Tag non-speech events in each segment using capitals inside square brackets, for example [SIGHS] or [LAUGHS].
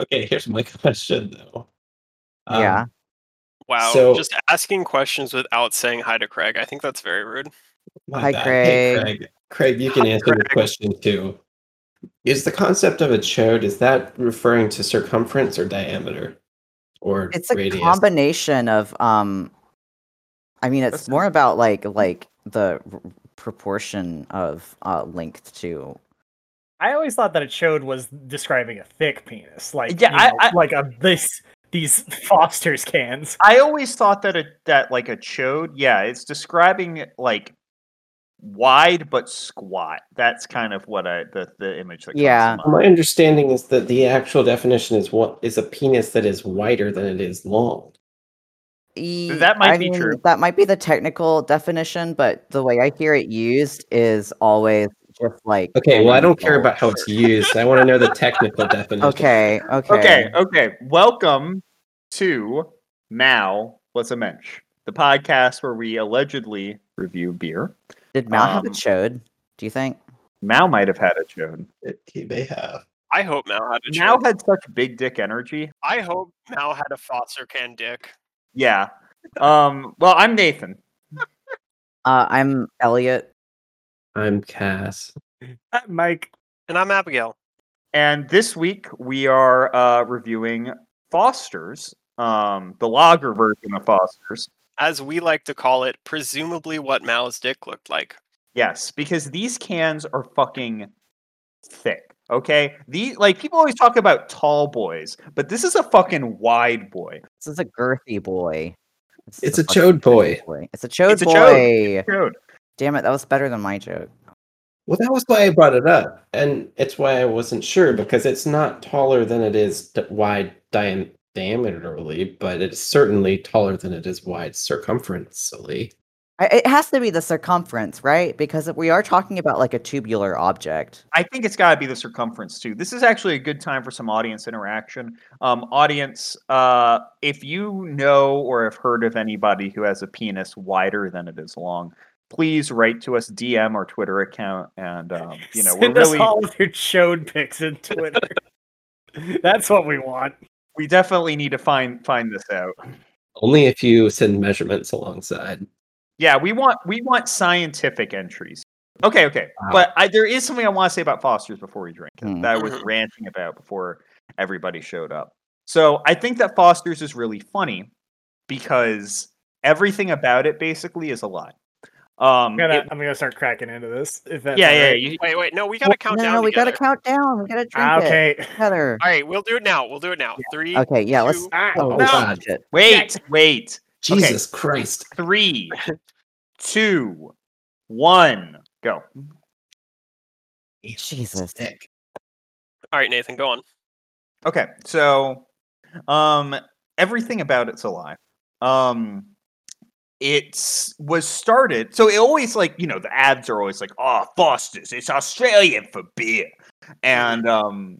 Okay, here's my [LAUGHS] question though. Um, Yeah. Wow, So- just asking questions without saying hi to Craig. I think that's very rude. Hi, bad. Hey, Craig. Craig. Craig, you can Hi, answer the question too. Is the concept of a chode is that referring to circumference or diameter, or It's a radius? combination of um I mean it's more about like like the r- proportion of uh length to I always thought that a chode was describing a thick penis, like Yeah, you I- know, I- like a this these [LAUGHS] Foster's cans. I always thought that a that like a chode, yeah, it's describing like wide but squat. That's kind of what I the the image that comes Yeah. to mind. My understanding is that the actual definition is what is a penis that is wider than it is long. E- That might I be mean, true. That might be the technical definition, but the way I hear it used is always just like Okay, well, I don't care about how it's [LAUGHS] used. I want to know the technical definition. Okay, okay. Okay, okay. Welcome to Mao. Was a Mensch, the podcast where we allegedly review beer. Did Mao have a um, chode? Do you think? Mao might have had a chode. It- he may have. I hope Mao had a Mao chode. had such big dick energy. I hope Mao had a Foster can dick. Yeah. Um. Well, I'm Nathan. Uh I'm Elliot. I'm Cass. Uh, Mike, And I'm Abigail. And this week we are uh, reviewing Foster's, um, the lager version of Foster's. As we like to call it, presumably what Mao's dick looked like. Yes, because these cans are fucking thick. Okay, these like people always talk about tall boys, but this is a fucking wide boy. This is a girthy boy. It's is a chode boy. boy. It's a chode It's a boy. chode. Dude, Damn it, that was better than my joke. Well, that was why I brought it up, and it's why I wasn't sure because it's not taller than it is d- wide diam- diameterally, but it's certainly taller than it is wide circumferentially. It has to be the circumference, right? Because we are talking about like a tubular object. I think it's got to be the circumference too. This is actually a good time for some audience interaction. Um, audience, uh, if you know or have heard of anybody who has a penis wider than it is long, please write to us, DM our Twitter account, and um, you know we're send really us all of your chode pics in Twitter. [LAUGHS] That's what we want. we definitely need to find find this out. Only if you send measurements alongside. Yeah, we want we want scientific entries. Okay, okay, Wow. but I, there is something I want to say about Foster's before we drink it Hmm. that I was Mhm. ranting about before everybody showed up. So I think that Foster's is really funny because everything about it basically is a lie. Um, I'm gonna it- I'm gonna start cracking into this. If that's yeah, all yeah, right. you- Wait, wait, no, we gotta count no, down. no, we gotta count down. We gotta drink Ah, it okay. together. All right, we'll do it now. We'll do it now. Three. Okay, yeah, let's. two- Ah, Oh, no. God. Shit. wait, wait. Okay. Jesus Christ. Three, two, one, go. Jesus. Thick. All right, Nathan, go on. Okay, so um everything about it's a lie. Um it's was started so it always like you know the ads are always like oh Foster's it's Australian for beer. And um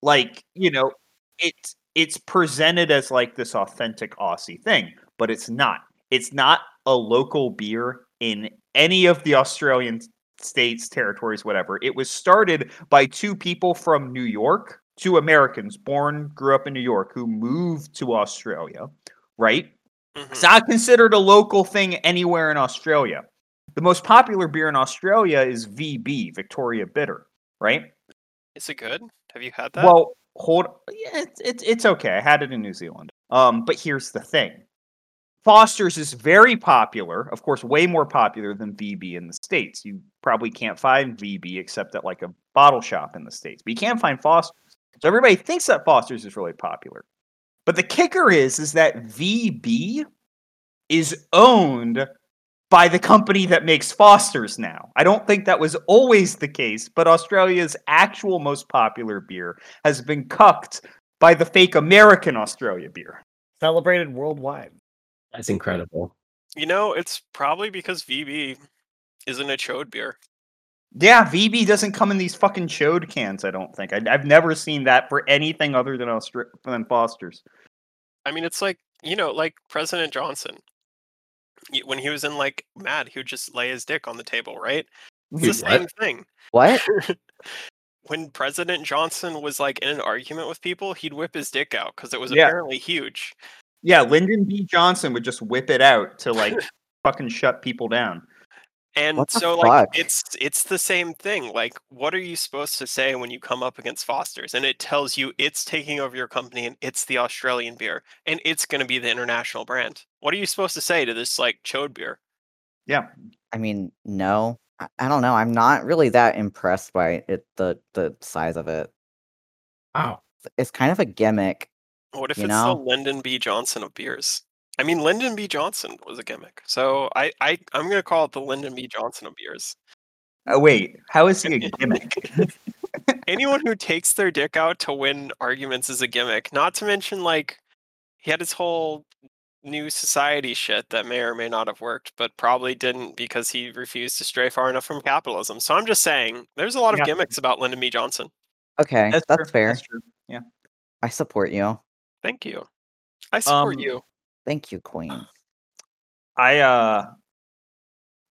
like you know it's it's presented as like this authentic Aussie thing but it's not. It's not a local beer in any of the Australian states territories whatever. It was started by two people from New York two Americans born grew up in New York who moved to Australia right Mhm. it's not considered a local thing anywhere in Australia. The most popular beer in Australia is VB, Victoria Bitter, right? Is it good? Have you had that? Well, hold yeah, it's, it's it's okay. I had it in New Zealand. Um, but here's the thing. Foster's is very popular, of course, way more popular than VB in the States. You probably can't find VB except at like a bottle shop in the States. But you can't find Foster's. So everybody thinks that Foster's is really popular. But the kicker is is that VB is owned by the company that makes Foster's now. I don't think that was always the case, but Australia's actual most popular beer has been cucked by the fake American Australia beer. Celebrated worldwide. That's incredible. you know, it's probably because VB isn't a chode beer. Yeah, VB doesn't come in these fucking chode cans. I don't think I, I've never seen that for anything other than Austra- than Foster's. I mean, it's like you know, like President Johnson. When he was in like mad, he would just lay his dick on the table, right? It's the same what? thing. What? [LAUGHS] when President Johnson was like in an argument with people, he'd whip his dick out because it was Yeah. apparently huge. Yeah, Lyndon B. Johnson would just whip it out to like [LAUGHS] fucking shut people down. And What so like fuck? it's it's the same thing. Like what are you supposed to say when you come up against Foster's and it tells you it's taking over your company and it's the Australian beer and it's going to be the international brand. What are you supposed to say to this like chode beer? Yeah. I mean, no. I, I don't know. I'm not really that impressed by it. The the size of it. Wow. It's kind of a gimmick. What if it's know? the Lyndon B. Johnson of beers? I mean, Lyndon B. Johnson was a gimmick, so I, I I'm gonna call it the Lyndon B. Johnson of beers. Oh wait, how is he a [LAUGHS] gimmick? [LAUGHS] Anyone who takes their dick out to win arguments is a gimmick. Not to mention, like, he had his whole new society shit that may or may not have worked, but probably didn't because he refused to stray far enough from capitalism. So I'm just saying, there's a lot of Yeah. gimmicks about Lyndon B. Johnson. Okay, that's, true, fair. That's true. Yeah. I support you. Thank you. I support Um, you. Thank you, Queen. [SIGHS] I uh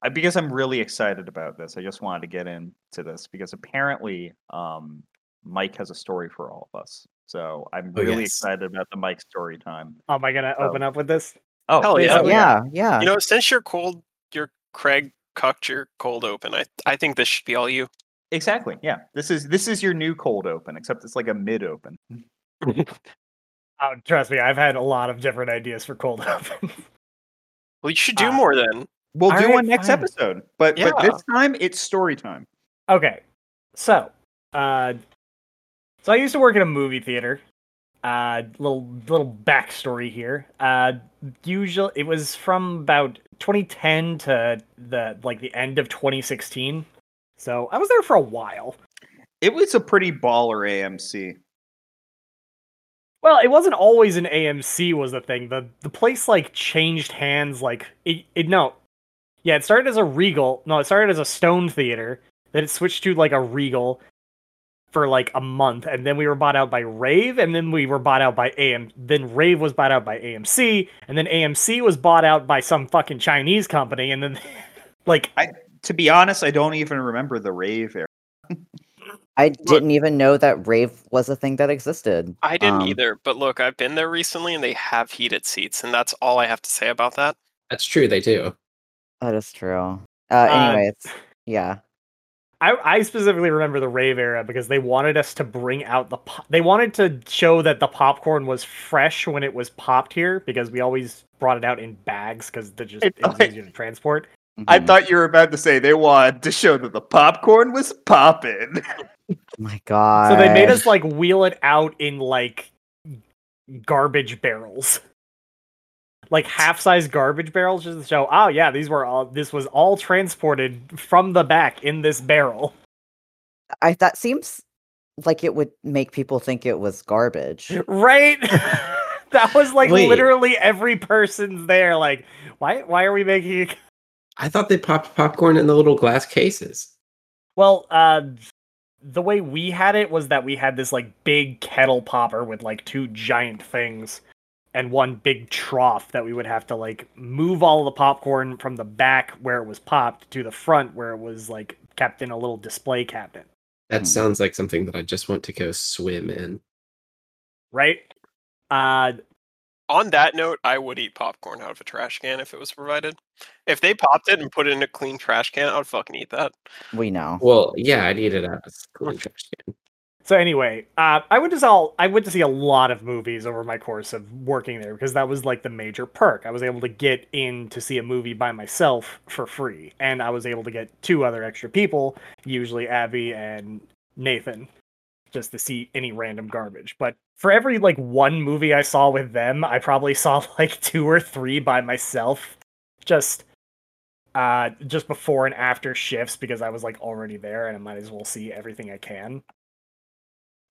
I, because I'm really excited about this. I just wanted to get into this because apparently um Mike has a story for all of us. So I'm Oh, really yes. excited about the Mike story time. Am I gonna Oh. open up with this? Oh, Hell please, yeah. Oh, yeah, yeah. You know, since you're cold, you're Craig cucked your cold open. I I think this should be all you. Exactly. Yeah. This is this is your new cold open, except it's like a mid open. [LAUGHS] [LAUGHS] Oh, trust me, I've had a lot of different ideas for cold [LAUGHS] open. Well, you should do Ah. more then. We'll do right, one next fine. episode. But but this time it's story time. okay, so, uh, so I used to work in a movie theater. Uh, little little backstory here. Uh, usually it was from about 2010 to the like the end of 2016. So I was there for a while. It was a pretty baller AMC. Well, it wasn't always an AMC was the thing. The the place like changed hands like it, it no. Yeah, it started as a Regal. No, it started as a Stone Theater. Then it switched to like a Regal for like a month and then we were bought out by Rave and then we were bought out by AM then Rave was bought out by AMC and then AMC was bought out by some fucking Chinese company and then [LAUGHS] like To be honest, I don't even remember the rave era. [LAUGHS] I didn't even know that rave was a thing that existed. I didn't Um, either, but look, I've been there recently and they have heated seats, and that's all I have to say about that. That's true. They do. That is true. Uh, anyway, it's yeah. I, I specifically remember the rave era because they wanted us to bring out the po- they wanted to show that the popcorn was fresh when it was popped here because we always brought it out in bags because they're just I it was thought- easier to transport. I Mhm. thought you were about to say they wanted to show that the popcorn was popping. [LAUGHS] Oh my god. So they made us like wheel it out in like garbage barrels. Like half-size garbage barrels just to show, oh yeah, these were all this was all transported from the back in this barrel. I that seems like it would make people think it was garbage. Right? [LAUGHS] that was like Wait. literally every person's there. Like, why why are we making I thought they popped popcorn in the little glass cases. Well, uh the way we had it was that we had this like big kettle popper with like two giant things and one big trough that we would have to like move all the popcorn from the back where it was popped to the front where it was like kept in a little display cabinet, That Hmm. sounds like something that I just want to go swim in. right? Uh On that note, I would eat popcorn out of a trash can if it was provided. If they popped it and put it in a clean trash can, I would fucking eat that. We know. Well, yeah, I'd eat it out of a clean trash can. So anyway, uh, I went to saw I went to see a lot of movies over my course of working there because that was like the major perk. I was able to get in to see a movie by myself for free, and I was able to get two other extra people, usually Abby and Nathan, just to see any random garbage. But for every like one movie I saw with them, I probably [LAUGHS] saw like two or three by myself, just uh just before and after shifts because I was like already there and I might as well see everything I can.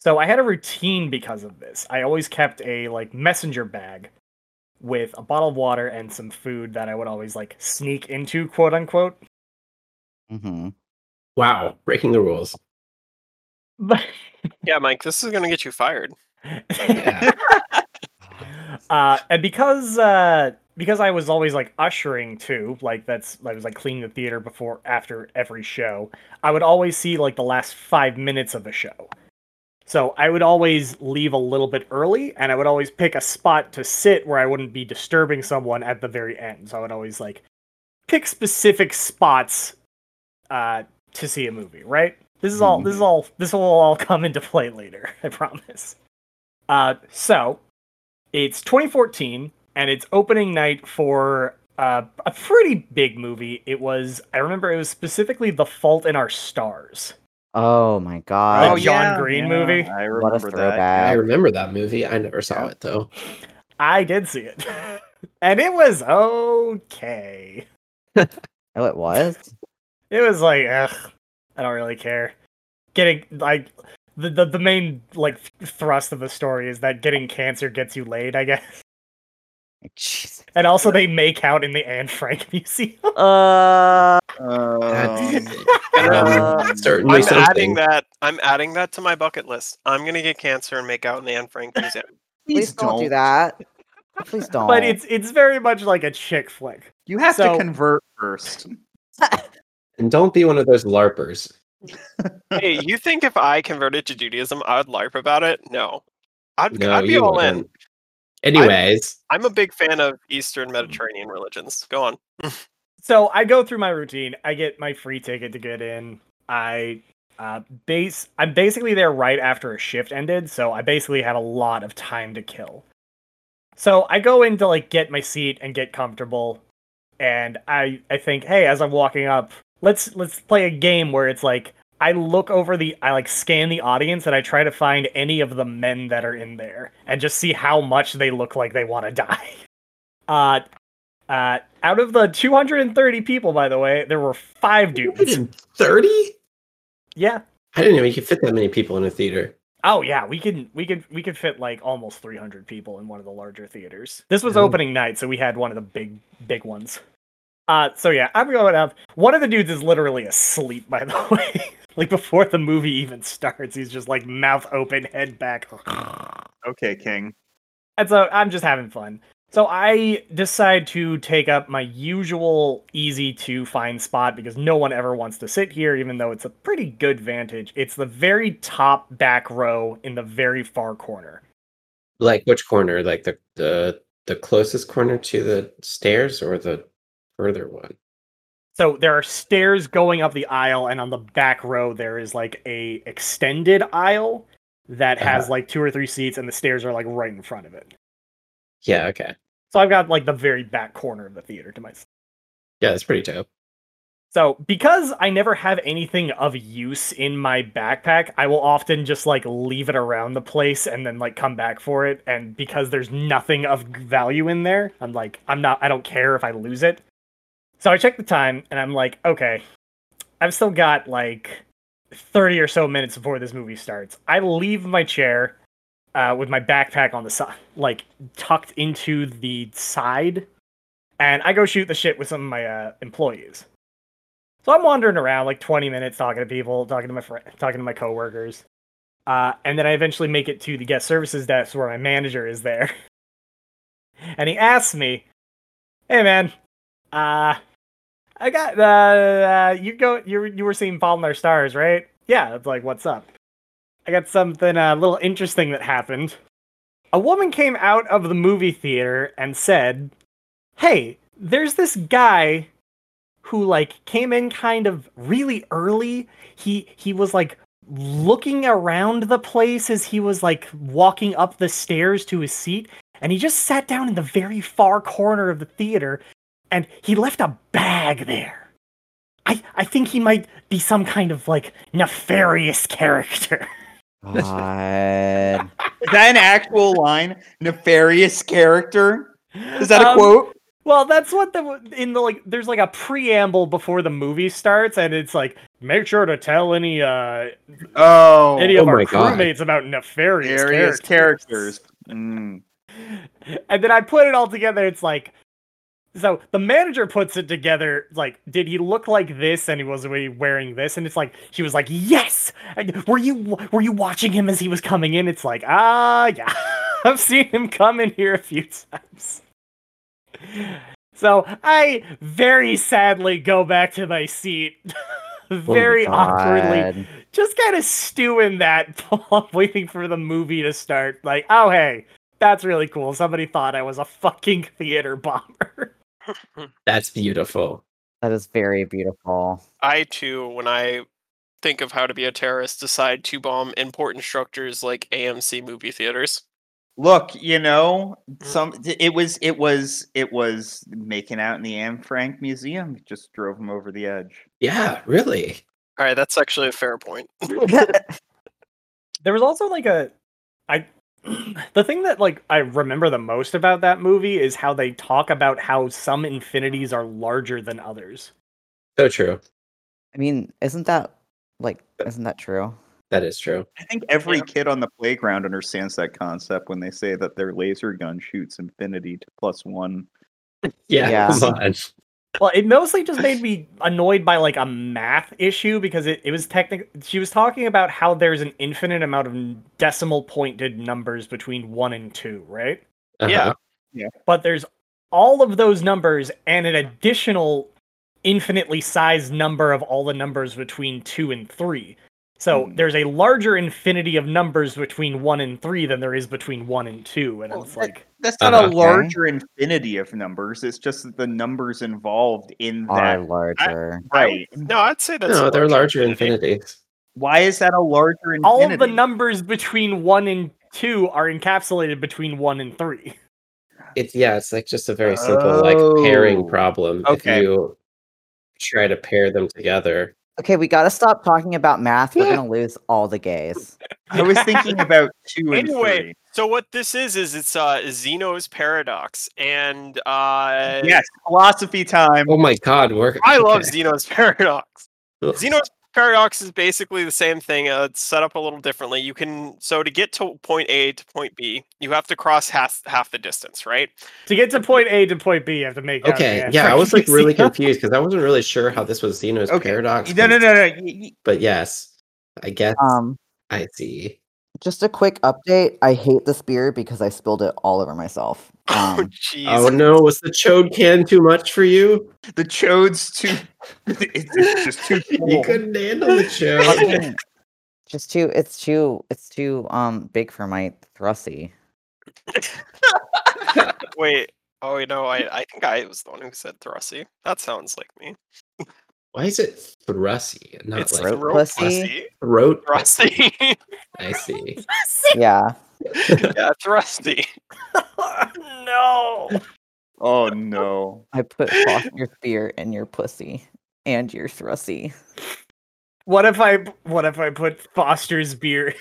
So I had a routine because of this. I always kept a like messenger bag with a bottle of water and some food that I would always like sneak into, quote unquote. hmm Wow, breaking the rules. But Yeah, Mike, this is gonna get you fired. Yeah. [LAUGHS] uh, and because uh, because I was always like ushering too, like that's I was like cleaning the theater before after every show. I would always see like the last five minutes of a show. So I would always leave a little bit early and I would always pick a spot to sit where I wouldn't be disturbing someone at the very end. So I would always like pick specific spots uh to see a movie, right? This is all this is all this will all come into play later, [LAUGHS] I promise. Uh so it's 2014 and it's opening night for uh, a pretty big movie. It was I remember it was specifically The Fault in Our Stars. Oh my The oh, John Green movie? I What a remember that. I remember that movie. I never saw it though. I did see it. [LAUGHS] and it was okay. [LAUGHS] Oh, it was? It was like, ugh, I don't really care. Getting like the, the the main like thrust of the story is that getting cancer gets you laid, I guess. Jeez. And also they make out in the Anne Frank [LAUGHS] Museum. Uh, Um, Uh, certainly I'm something. adding that. I'm adding that to my bucket list. I'm gonna get cancer and make out in the Anne Frank Museum. please don't do that. Please don't. But it's it's very much like a chick flick. You have So- to convert first. [LAUGHS] And don't be one of those LARPers. [LAUGHS] hey, you think if I converted to Judaism, I would LARP about it? No, I'd, No, I'd be all in. wouldn't. Anyways, I'm a big fan of Eastern Mediterranean religions. Go on. [LAUGHS] So I go through my routine. I get my free ticket to get in. I uh, base. I'm basically there right after a shift ended, so I basically have a lot of time to kill. So I go in to like get my seat and get comfortable, and I I think, hey, as I'm walking up, let's let's play a game where it's like I look over the I like scan the audience and I try to find any of the men that are in there and just see how much they look like they want to [LAUGHS] die. Uh uh out of the 230 people by the way, there were 5 dudes. 30? Yeah. I didn't know you could fit that many people in a theater. Oh yeah, we can we could we could fit like almost 300 people in one of the larger theaters. This was Oh. opening night, so we had one of the big big ones. Uh so yeah, I'm going up. One of the dudes is literally asleep by the [LAUGHS] way. like before the movie even starts, he's just like mouth open, head back. [LAUGHS] Okay, King. And so I'm just having fun. So I decide to take up my usual easy to find spot because no one ever wants to sit here, even though it's a pretty good vantage. It's the very top back row in the very far corner. Like which corner? Like the the the closest corner to the stairs or the further one? So there are stairs going up the aisle, and on the back row there is like a extended aisle that has Uh-huh. like two or three seats, and the stairs are like right in front of it. Yeah, okay. So I've got like the very back corner of the theater to myself. Yeah, that's pretty dope. So, because I never have anything of use in my backpack, I will often just like leave it around the place and then like come back for it. And because there's nothing of value in there, I'm like, I'm not, I don't care if I lose it. So I check the time and I'm like, okay, I've still got like 30 or so minutes before this movie starts. I leave my chair uh, with my backpack on the side, like tucked into the side, and I go shoot the shit with some of my uh, employees. So I'm wandering around like 20 minutes talking to people, talking to my friend, talking to my coworkers. Uh, and then I eventually make it to the guest services desk where my manager is there. [LAUGHS] and he asks me, "Hey man, uh I got uh, uh you go you you were seeing Fault in Our Stars, right? Yeah, it's like what's up? I got something uh, a little interesting that happened. A woman came out of the movie theater and said, "Hey, there's this guy who like came in kind of really early. He he was like looking around the place as he was like walking up the stairs to his seat and he just sat down in the very far corner of the theater and he left a bag there. I I think he might be some kind of like nefarious [LAUGHS] character. God. [LAUGHS] Is that an actual line? Nefarious character? Is that a Um, quote? Well, that's what the in the like. There's like a preamble before the movie starts, and it's like, make sure to tell any uh Oh, any of oh our my God. crewmates about nefarious nefarious characters. characters. Mm. [LAUGHS] And then I put it all together. It's like, so the manager puts it together. Like, did he look like this? And he was wearing this? And it's like she was like, yes. And were you were you watching him as he was coming in? It's like, ah, yeah. [LAUGHS] I've seen him come in here a few times. So I very sadly go back to my seat, [LAUGHS] very awkwardly, just kind of stew in that, [LAUGHS] while waiting for the movie to start. Like, oh hey, that's really cool. Somebody thought I was a fucking theater bomber. [LAUGHS] That's beautiful. That is very beautiful. I too, when I think of how to be a terrorist, decide to bomb important structures like AMC movie theaters. Look, you know, mm-hmm. some it was it was it was making out in the Anne Frank Museum. Just drove him over the edge. Yeah, really. All right, that's actually a fair point. [LAUGHS] [LAUGHS] There was also like a, I, the thing that like I remember the most about that movie is how they talk about how some infinities are larger than others. So true. I mean, isn't that like isn't that true? That is true. I think every Yeah. kid on the playground understands that concept when they say that their laser gun shoots infinity to plus one. [LAUGHS] Yeah, Yeah. Come on. Well, it mostly just made me annoyed by like a math issue because it, it was technical. She was talking about how there's an infinite amount of decimal pointed numbers between one and two, right? Yeah. Uh-huh. But there's all of those numbers and an additional infinitely sized number of all the numbers between two and three. So Hmm. there's a larger infinity of numbers between one and three than there is between one and two, and Well, it's that- like That's not Uh-huh. a Okay. larger infinity of numbers. It's just that the numbers involved in Are that. larger. Right. No, I'd say that's No, a they're larger infinity. infinities. Why is that a larger infinity? all of the numbers between one and two are encapsulated between one and three. It's yeah, it's like just a very simple like pairing Oh. problem. Okay. If you try to pair them together. Okay, we gotta stop talking about math. We're gonna [LAUGHS] lose all the gays. I was thinking about [LAUGHS] two and Anyway, three. So what this is is it's uh Zeno's paradox, and uh, Yes, philosophy time. Oh my god, we're I love. Zeno's [LAUGHS] paradox. Zeno's paradox is basically the same thing. Uh, it's set up a little differently. You can so to get to point A to point B, you have to cross half half the distance, right? To get to point A to point B, you have to make. Okay, the yeah, I was like [LAUGHS] really confused because I wasn't really sure how this was Zeno's Okay, paradox. No, no, no, no. y- y- But yes, I guess Um, I see. Just a quick update. I hate this beer because I spilled it all over myself. [LAUGHS] Oh Um, jeez. Oh no, was the chode can too much for you? The chode's too. It's, it's just too [LAUGHS] You couldn't handle the chode. just too. It's too. It's too um big for my thrusty. [LAUGHS] Wait. Oh you know, I I think I was the one who said thrusty. That sounds like me. Why is it thrusty? Not it's like throat throat pussy? pussy. throat. [LAUGHS] Thrusty. I see. Yeah. [LAUGHS] yeah, thrusty. [LAUGHS] no. Oh no. I put Foster's beer in your pussy and your thrusty. What if I what if I put Foster's beer?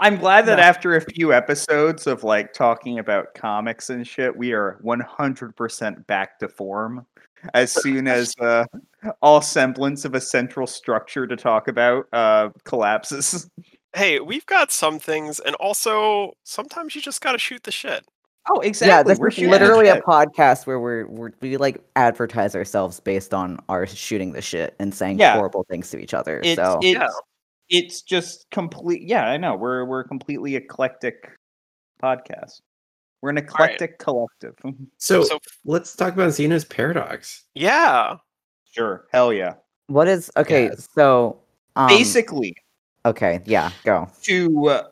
I'm glad that No. after a few episodes of like talking about comics and shit, we are 100% back to form. As soon as uh, all semblance of a central structure to talk about uh, collapses. [LAUGHS] Hey, we've got some things, and also sometimes you just gotta shoot the shit. Oh, exactly. Yeah, this We're is literally a podcast where we're, we're we like advertise ourselves based on our shooting the shit and saying Yeah. horrible things to each other. It's, so it's, Yeah. it's just complete. Yeah, I know. We're we're a completely eclectic podcast. We're an eclectic collective. [LAUGHS] So, So let's talk about Zeno's paradox. yeah, Sure. Hell yeah. what is okay? Yes. So um, Basically, okay, yeah, go. to uh,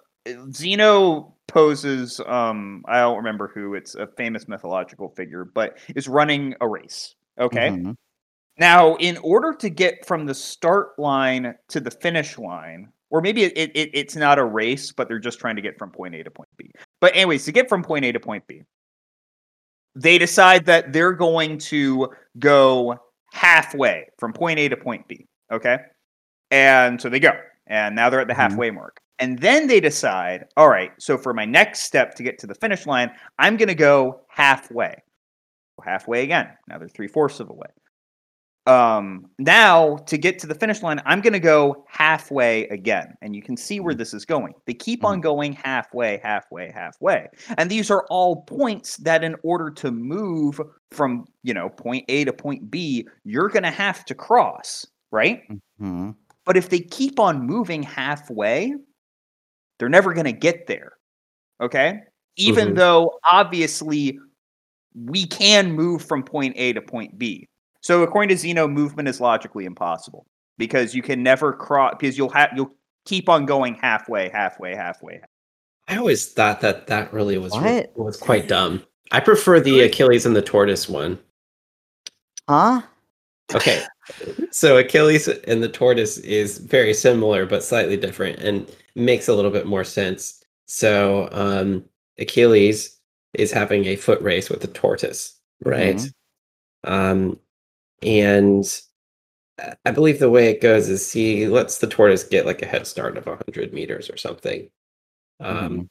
Zeno poses um I don't remember who it's a famous mythological figure but is running a race okay Mhm. now in order to get from the start line to the finish line or maybe it, it, it- it's not a race but they're just trying to get from point A to point B but anyways to get from point A to point B they decide that they're going to go halfway from point A to point B okay and so they go and now they're at the Mhm. halfway mark and then they decide, all right, so for my next step to get to the finish line, I'm going to go halfway. Halfway again. Now they're three fourths of the way. Um, now to get to the finish line, I'm going to go halfway again. And you can see where this is going. They keep on going halfway, halfway, halfway. And these are all points that in order to move from, you know, point A to point B, you're going to have to cross, right? Mhm. But if they keep on moving halfway, they're never going to get there. Okay? Even Mhm. though obviously we can move from point A to point B. So according to Zeno, movement is logically impossible because you can never cross because you'll have you'll keep on going halfway, halfway, halfway. I always thought that that really was What? was quite dumb. I prefer the Achilles and the tortoise one. Huh? Okay, so Achilles and the tortoise is very similar but slightly different and makes a little bit more sense. So um, Achilles is having a foot race with the tortoise, right? Mhm. Um, and I- I believe the way it goes is he lets the tortoise get like a head start of 100 meters or something. Um,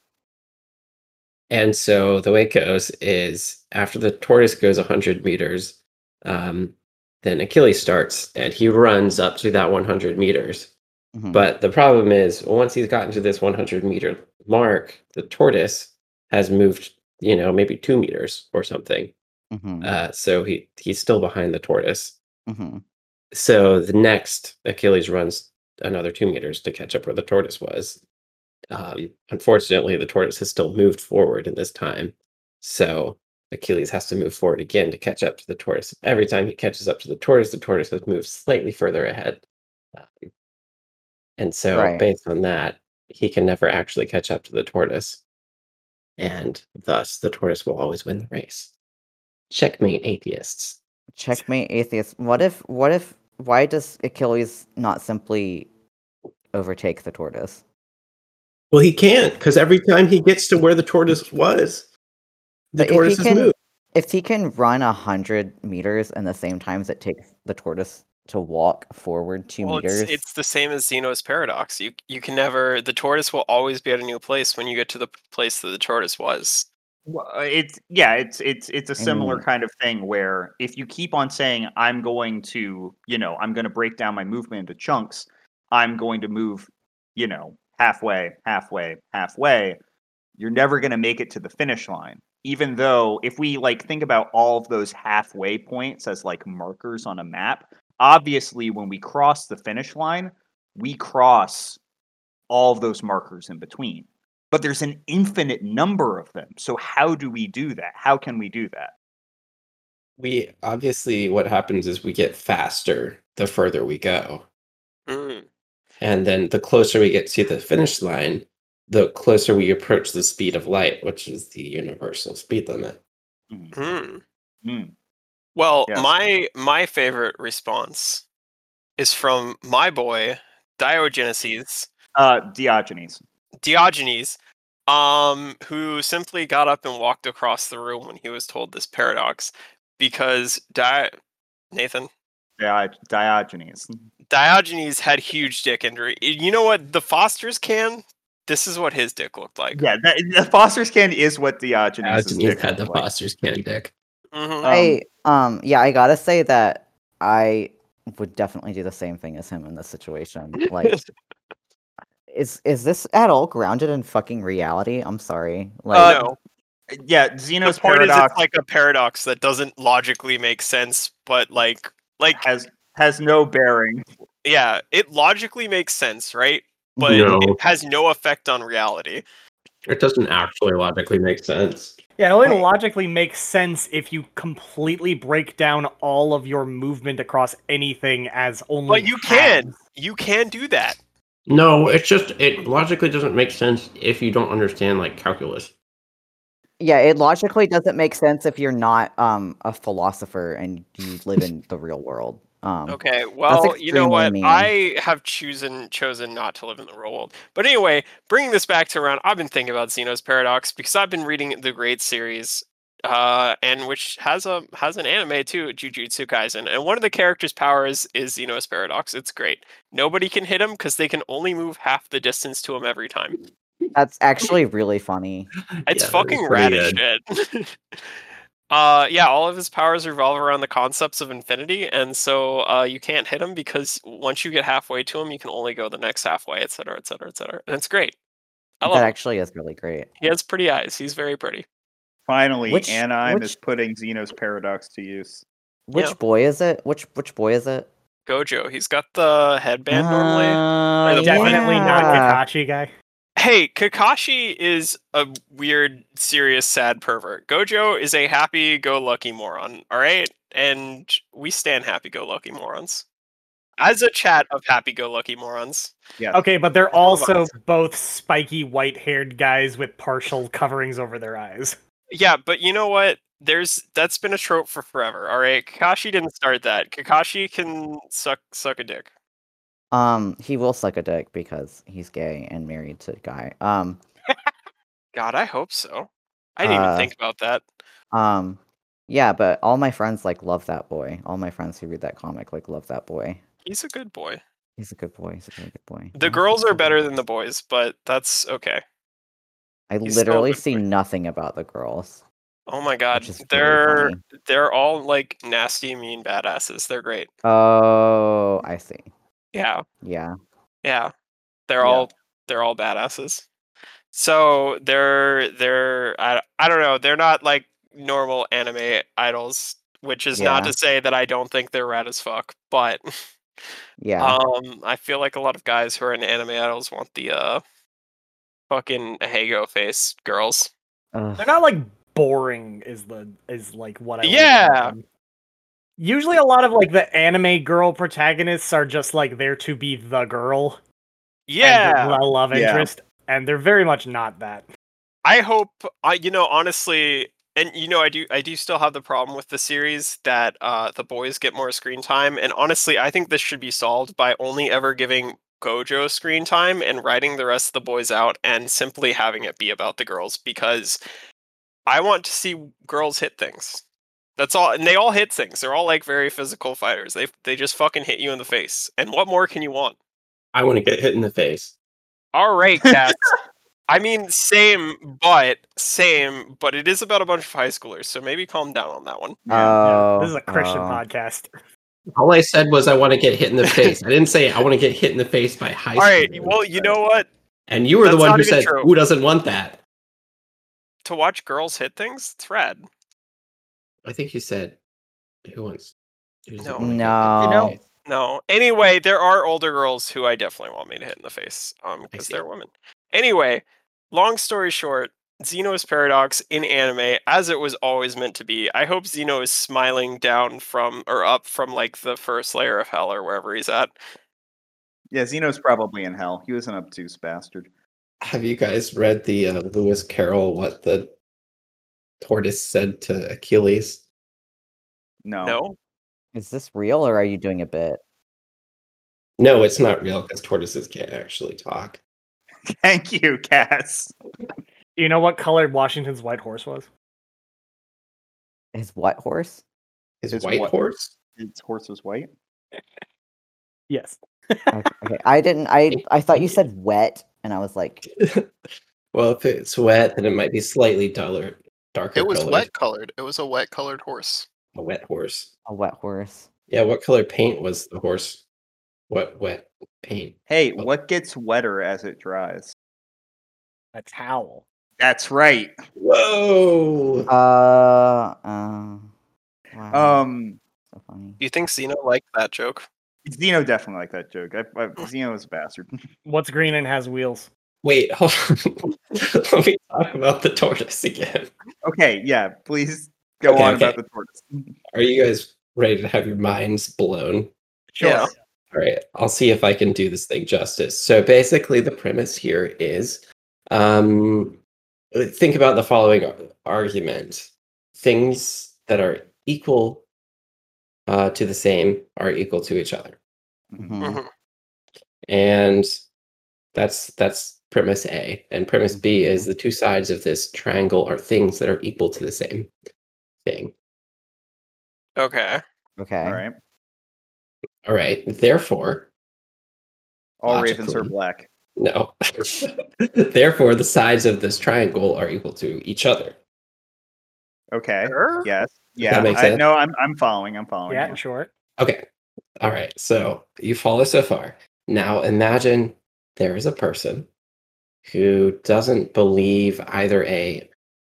And so the way it goes is after the tortoise goes 100 meters, um, then Achilles starts and he runs up to that 100 meters. Mhm. But the problem is, once he's gotten to this 100 meter mark, the tortoise has moved, you know, maybe two meters or something. Mhm. Uh, so he he's still behind the tortoise. Mhm. So the next Achilles runs another two meters to catch up where the tortoise was. Um, unfortunately, the tortoise has still moved forward in this time. So Achilles has to move forward again to catch up to the tortoise. Every time he catches up to the tortoise, the tortoise has moved slightly further ahead. Um, and so, Right. based on that, he can never actually catch up to the tortoise. And thus, the tortoise will always win the race. Checkmate, atheists. Checkmate atheists. What if what if why does Achilles not simply overtake the tortoise? Well, he can't because every time he gets to where the tortoise was, the But tortoise has can- moved. If he can run a hundred meters in the same time times it takes the tortoise to walk forward two well, meters, it's, it's the same as Zeno's paradox. You you can never the tortoise will always be at a new place when you get to the place that the tortoise was. Well, uh, it's yeah, it's it's it's a similar mean- kind of thing where if you keep on saying I'm going to, you know, I'm going to break down my movement into chunks, I'm going to move, you know, halfway, halfway, halfway, you're never going to make it to the finish line. Even though if we like think about all of those halfway points as like markers on a map, obviously when we cross the finish line, we cross all of those markers in between but there's an infinite number of them. So how do we do that? How can we do that? We obviously what happens is we get faster the further we go. Mm. And then the closer we get to the finish line, the closer we approach the speed of light, which is the universal speed limit. Mm, Mm. mm. Well, Yes. my my favorite response is from my boy Diogenes, Uh, Diogenes. Diogenes, um, who simply got up and walked across the room when he was told this paradox, because Di- Nathan Dio- Diogenes. Diogenes had huge dick injury. You know what? The Fosters can. This is what his dick looked like. Yeah, that, the Foster's can is what Diogenes, Diogenes had the Foster's can dick. Mhm. I um yeah, I gotta say that I would definitely do the same thing as him in this situation. Like [LAUGHS] is is this at all grounded in fucking reality? I'm sorry. Like Uh, no. Yeah, The Zeno's point is, it's like a paradox that doesn't logically make sense, but like, like, has has no bearing. yeah, it logically makes sense, right? But No. it has no effect on reality. It doesn't actually logically make sense. Yeah, it only logically makes sense if you completely break down all of your movement across anything as only. But you can, halves. you can do that. No, it's just it logically doesn't make sense if you don't understand like calculus. yeah, it logically doesn't make sense if you're not um a philosopher and you live in the real world. Um Okay, well, you know what? mean. I have chosen chosen not to live in the real world. But anyway, bringing this back to around, I've been thinking about Zeno's paradox because I've been reading the Great series, uh, and which has a has an anime too, Jujutsu Kaisen, and one of the characters' powers is Zeno's paradox. It's great. Nobody can hit him because they can only move half the distance to him every time. that's actually really funny. It's Yeah, fucking that's rad as shit. [LAUGHS] uh, yeah, all of his powers revolve around the concepts of infinity, and so uh, you can't hit him because once you get halfway to him, you can only go the next halfway, et cetera, et cetera, et cetera. And it's great. I That love him. actually is really great. He has pretty eyes. He's very pretty. Finally, Which- Anime is putting Zeno's paradox to use. Which Yeah. boy is it? Which which boy is it? Gojo. He's got the headband normally. Uh, the Definitely not. Kakashi guy. Hey, Kakashi is a weird, serious, sad pervert. Gojo is a happy-go-lucky moron. All right, and we stand happy-go-lucky morons. As a chat of happy-go-lucky morons. Yeah. Okay, but they're also both spiky white-haired guys with partial coverings over their eyes. Yeah, but you know what? There's that's been a trope for forever. All right, Kakashi didn't start that. Kakashi can suck suck a dick. Um, he will suck a dick because he's gay and married to a guy. Um, [LAUGHS] God, I hope so. I didn't even Uh, think about that. um, yeah, but all my friends like love that boy. All my friends who read that comic like love that boy. He's a good boy. He's a good boy. He's a really good boy. The girls are better than the boys, but that's okay. I he's literally see nothing about the girls. Oh my god, is really they're they're all like nasty, mean badasses. They're great. Oh, I see. Yeah, Yeah. yeah. They're Yeah. all they're all badasses. So they're they're I I don't know. They're not like normal anime idols, which is not to say that I don't think they're rad as fuck, but [LAUGHS] Yeah. um I feel like a lot of guys who are in anime idols want the uh fucking Hago face girls. Ugh. They're not like boring is the is like what I Yeah. them. Usually a lot of like the anime girl protagonists are just like there to be the girl. and Yeah. the love Yeah. interest. And they're very much not that. I hope I you know honestly and you know I do I do still have the problem with the series that uh the boys get more screen time and honestly I think this should be solved by only ever giving Gojo screen time and writing the rest of the boys out and simply having it be about the girls because I want to see girls hit things. That's all and they all hit things. They're all like very physical fighters. They they just fucking hit you in the face. And what more can you want? I want to get hit in the face. All right, [LAUGHS] cats. I mean, same, but same, but it is about a bunch of high schoolers, so maybe calm down on that one. Oh, this is a Christian oh. podcast. All I said was I want to get hit in the face. I didn't say I want to get hit in the face by high school. All right, well, you know what? And you were the one who said, true. "Who doesn't want that?" To watch girls hit things, it's rad. I think you said, "Who wants?" who doesn't No. wanna get hit in the No. No. Anyway, there are older girls who I definitely want me to hit in the face, um, because see. they're women. Anyway, long story short, Zeno's paradox in anime, as it was always meant to be. I hope Zeno is smiling down from or up from like the first layer of hell or wherever he's at. Yeah, Zeno's probably in hell. He was an obtuse bastard. Have you guys read the uh, Lewis Carroll what the tortoise said to Achilles? No. No. Is this real or are you doing a bit? No, it's not real because tortoises can't actually talk. [LAUGHS] Thank you, Cass. You know what color Washington's white horse was? His white horse? His His white what? horse? His horse was white. Yes. Okay, okay, I didn't. I [LAUGHS] I thought you said wet, and I was like, [LAUGHS] well, if it's wet, then it might be slightly duller, darker. It was colored. wet colored. It was a wet colored horse. A wet horse. a wet horse. Yeah, what color paint was the horse? What wet paint? Hey, Well- what gets wetter as it dries? A towel. That's right. Whoa! Uh, uh wow, Um, so funny. Do you think Zeno liked that joke? Zeno definitely liked that joke. I, I, Zeno was a bastard. [LAUGHS] What's green and has wheels? Wait, [LAUGHS] hold on. [LAUGHS] Let me talk about the tortoise again. okay, yeah, please go Okay, on okay. about the tortoise. Are you guys ready to have your minds blown? Sure. Yeah. All right, I'll see if I can do this thing justice. So basically, the premise here is um, think about the following argument things that are equal uh, to the same are equal to each other. Mhm. Mhm. And that's that's premise A. And premise B is the two sides of this triangle are things that are equal to the same thing. Okay. Okay. All right. All right. Therefore, All ravens are black. No. [LAUGHS] Therefore, the sides of this triangle are equal to each other. Okay. Sure. Yes. Yeah. make I, sense? no, I'm I'm following. I'm following. Yeah, you. sure. Okay. All right. So you follow so far. Now imagine there is a person who doesn't believe either A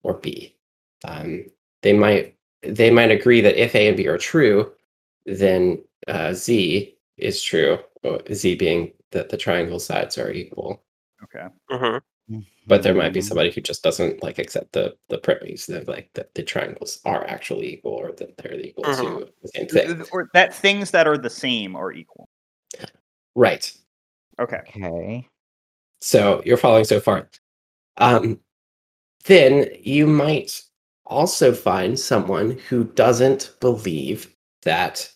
or B. Um, they might they might agree that if A and B are true, then uh, Z is true. uh, Z being that the triangle sides are equal. Okay. Mhm. But there might be Mhm. somebody who just doesn't like accept the the premise that like that the triangles are actually equal or that they're equal Mhm. to the same thing. Or that things that are the same are equal. Right. Okay. Okay. So you're following so far. Um, then you might also find someone who doesn't believe that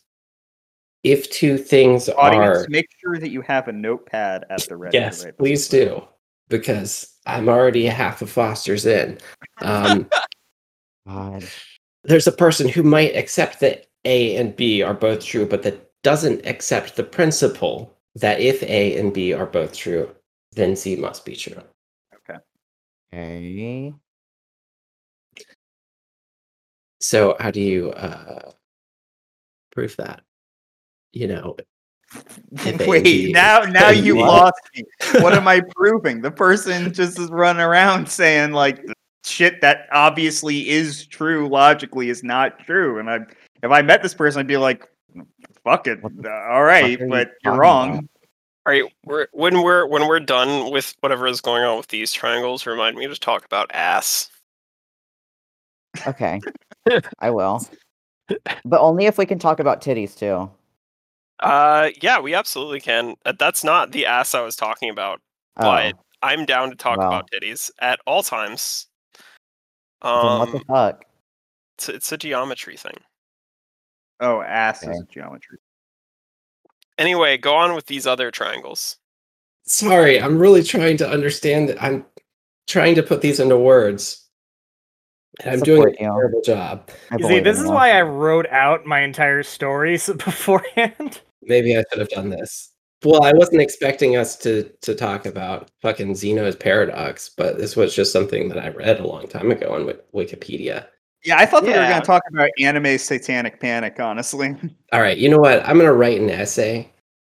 if two things Audience, are make sure that you have a notepad at the ready. to yes, write this please do because I'm already half of Foster's in. Um, [LAUGHS] God. there's a person who might accept that A and B are both true, but that doesn't accept the principle that if A and B are both true, then C must be true. Okay. So how do you uh prove that? You know, If [LAUGHS] A and B Wait, is now now you good. lost me. [LAUGHS] What am I proving? The person just is running around saying like shit that obviously is true logically is not true. And I if I met this person, I'd be like, fuck it. Uh, all right, you but you're wrong. about? All right, we're, when we're when we're done with whatever is going on with these triangles, remind me to talk about ass. [LAUGHS] Okay. I will. But only if we can talk about titties too. Uh, yeah, we absolutely can. Uh, That's not the ass I was talking about. But Oh, I'm down to talk Well. about titties at all times. then what the Um, fuck? it's, it's a geometry thing. Oh, ass Okay. is geometry. Anyway, go on with these other triangles. sorry, I'm really trying to understand that I'm trying to put these into words. And I'm doing a Support you. terrible job. You see, this is why I wrote out my entire stories [LAUGHS] beforehand. Maybe I should have done this. Well, I wasn't expecting us to to talk about fucking Zeno's paradox, but this was just something that I read a long time ago on Wik- Wikipedia. Yeah, I thought that we were gonna talk about anime satanic panic, honestly. [LAUGHS] All right, you know what? I'm gonna write an essay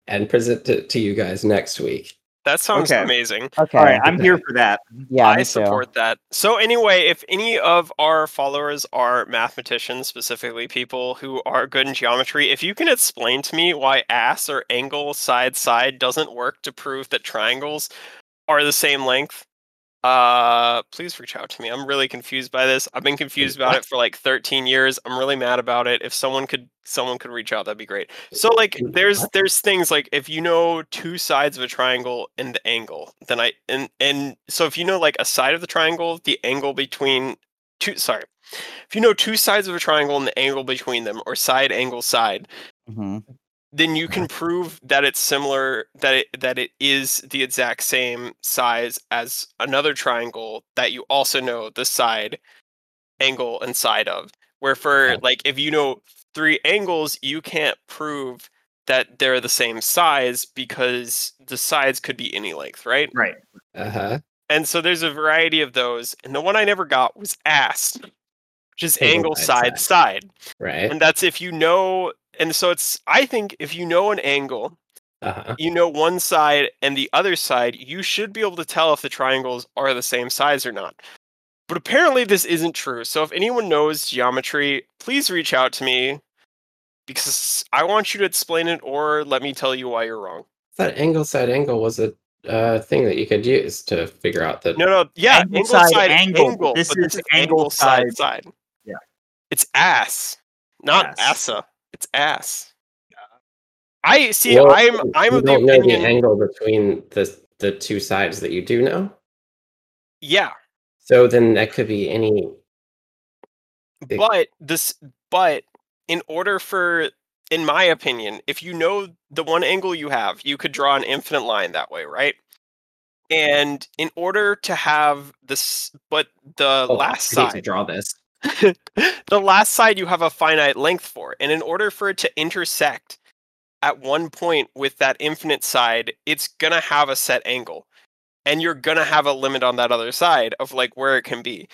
and present it to you guys next week. That sounds Okay. amazing. Okay. All right, I'm here for that. [LAUGHS] yeah, I me too. support that. So anyway, if any of our followers are mathematicians, specifically people who are good in geometry, if you can explain to me why ass or angle side side doesn't work to prove that triangles are the same length, uh please reach out to me. I'm really confused by this. I've been confused about it for like 13 years. I'm really mad about it. If someone could someone could reach out, that'd be great. So like there's there's things like if you know two sides of a triangle and the angle, then I and and so if you know like a side of the triangle, the angle between two sorry. If you know two sides of a triangle and the angle between them or side angle side, Mhm. Then you can prove that it's similar that it that it is the exact same size as another triangle that you also know the side angle and side of where for like if you know three angles you can't prove that they're the same size because the sides could be any length right Right. Uh huh. and so there's a variety of those and the one i never got was ass which is Angle angle side, side side Right. and that's if you know and so it's i think if you know an angle Uh huh. you know one side and the other side you should be able to tell if the triangles are the same size or not but apparently this isn't true so if anyone knows geometry please reach out to me because i want you to explain it or let me tell you why you're wrong That angle side angle was a uh, thing that you could use to figure out that. no no yeah Angle angle side, side angle, angle, this but is angle side side- side Yeah. it's ass not Ass. assa it's ass i see Well, i'm i'm you of the don't know opinion the angle between the the two sides that you do know. yeah So then that could be any. But this but in order for in my opinion if you know the one angle you have you could draw an infinite line that way right and in order to have this but the Hold on, last I need to side draw this. [LAUGHS] the last side you have a finite length for and in order for it to intersect at one point with that infinite side it's gonna have a set angle and you're gonna have a limit on that other side of like where it can be.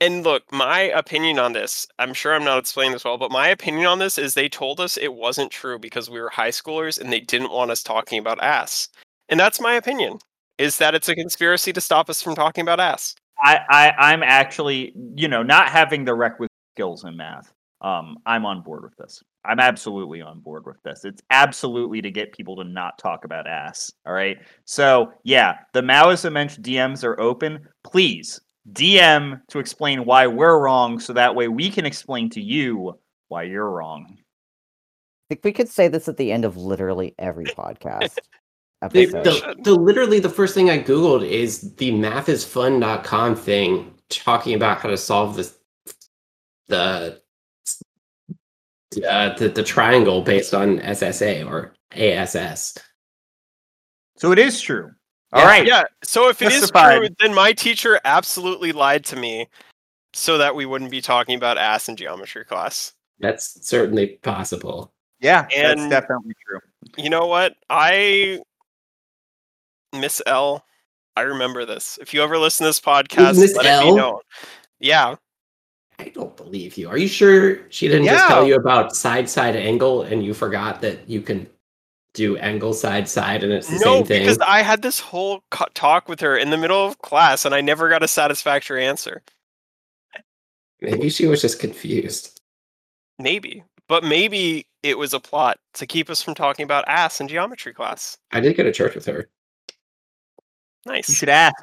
And look my opinion on this i'm sure i'm not explaining this well but my opinion on this is they told us it wasn't true because we were high schoolers and they didn't want us talking about ass. And that's my opinion is that it's a conspiracy to stop us from talking about ass I, I I'm actually, you know, not having the requisite skills in math. Um, I'm on board with this. I'm absolutely on board with this. It's absolutely to get people to not talk about ass. All right. So yeah, the Mao was a Mensch DMs are open. Please DM to explain why we're wrong, so that way we can explain to you why you're wrong. I think we could say this at the end of literally every [LAUGHS] podcast The, episode. the, the literally the first thing I googled is the mathisfun.com thing talking about how to solve this the uh, the, the triangle based on SSA or ASS. So it is true. All Yeah, right. Yeah. So if it is Justified. true, then my teacher absolutely lied to me so that we wouldn't be talking about ass in geometry class. That's certainly possible. Yeah, that's And- definitely true. You know what? I Miss L, I remember this. If you ever listen to this podcast, Miss let it be known. Yeah. I don't believe you. Are you sure she didn't just tell you about side side angle and you forgot that you can do angle side side and it's the No, same thing? because I had this whole co- talk with her in the middle of class and I never got a satisfactory answer. Maybe she was just confused. Maybe. But maybe it was a plot to keep us from talking about ass in geometry class. I did go to church with her. You should ask.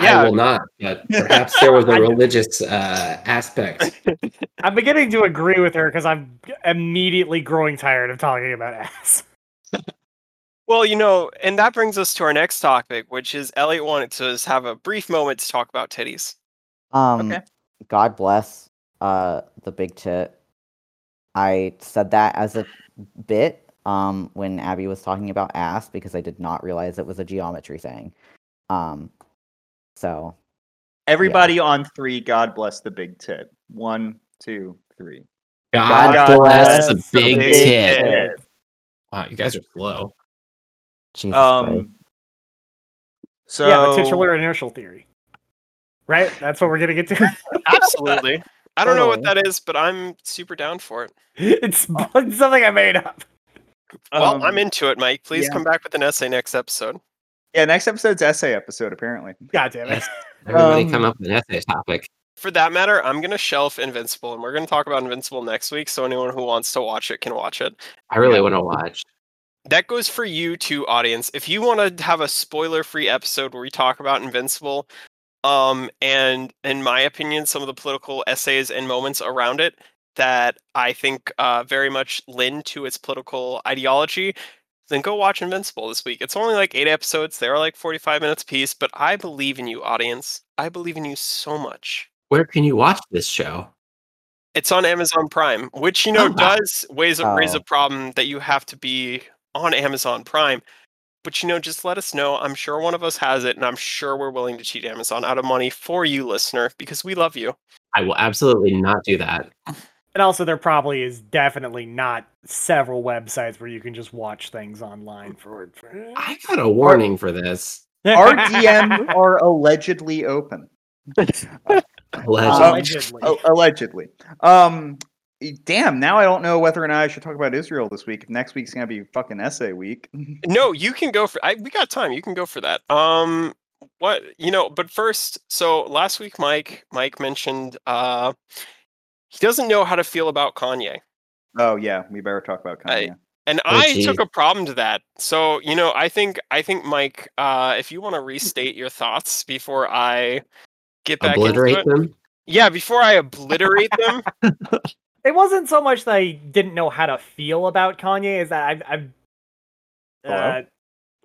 Yeah. I will not, but perhaps there was a [LAUGHS] religious uh, aspect. [LAUGHS] I'm beginning to agree with her because I'm immediately growing tired of talking about ass. [LAUGHS] Well, you know, and that brings us to our next topic, which is Elliot wanted to just have a brief moment to talk about titties. Um, Okay. God bless uh the big tit. I said that as a bit um when Abby was talking about ass because I did not realize it was a geometry thing. Um, so Everybody on three, God bless the big tit. One, two, three. God, God bless the bless the big big tit. tit. Wow, you guys are slow. Jesus Christ. Um, so yeah, the titular inertial theory. Right? That's what we're gonna get to. [LAUGHS] Absolutely. I don't know what that is, but I'm super down for it. it's, [LAUGHS] it's something I made up. Well, um, I'm into it, Mike. Please yeah. come back with an essay next episode. Yeah, next episode's essay episode. Apparently, God damn it. Everybody Um, come up with an essay topic. For that matter, I'm gonna shelf Invincible, and we're gonna talk about Invincible next week. So anyone who wants to watch it can watch it. I really yeah. want to watch. That goes for you too, audience. If you want to have a spoiler-free episode where we talk about Invincible, um, and in my opinion, some of the political essays and moments around it that I think uh, very much lend to its political ideology, then go watch Invincible this week. It's only like eight episodes; they are like forty-five minutes piece. But I believe in you, audience. I believe in you so much. Where can you watch this show? It's on Amazon Prime, which you know Oh. does raise a, raise a Oh. problem that you have to be on Amazon Prime. But you know, just let us know. I'm sure one of us has it, and I'm sure we're willing to cheat Amazon out of money for you, listener, because we love you. I will absolutely not do that. And also, there probably is definitely not several websites where you can just watch things online for. for... I got a warning for this. [LAUGHS] our DMs are allegedly open. Allegedly. Allegedly. Oh, allegedly. Um, damn. Now I don't know whether or not I should talk about Israel this week. If next week's gonna be fucking essay week. [LAUGHS] No, you can go for. I, we got time. You can go for that. Um, what you know? But first, so last week, Mike, Mike mentioned uh, he doesn't know how to feel about Kanye. oh yeah, we better talk about I- Kanye. And Oh, I gee. took a problem to that. So, you know, I think I think Mike, uh, if you want to restate your thoughts before I get back Obliterate into it. them. Yeah, before I obliterate them. [LAUGHS] It wasn't so much that I didn't know how to feel about Kanye, is that I've. I've uh,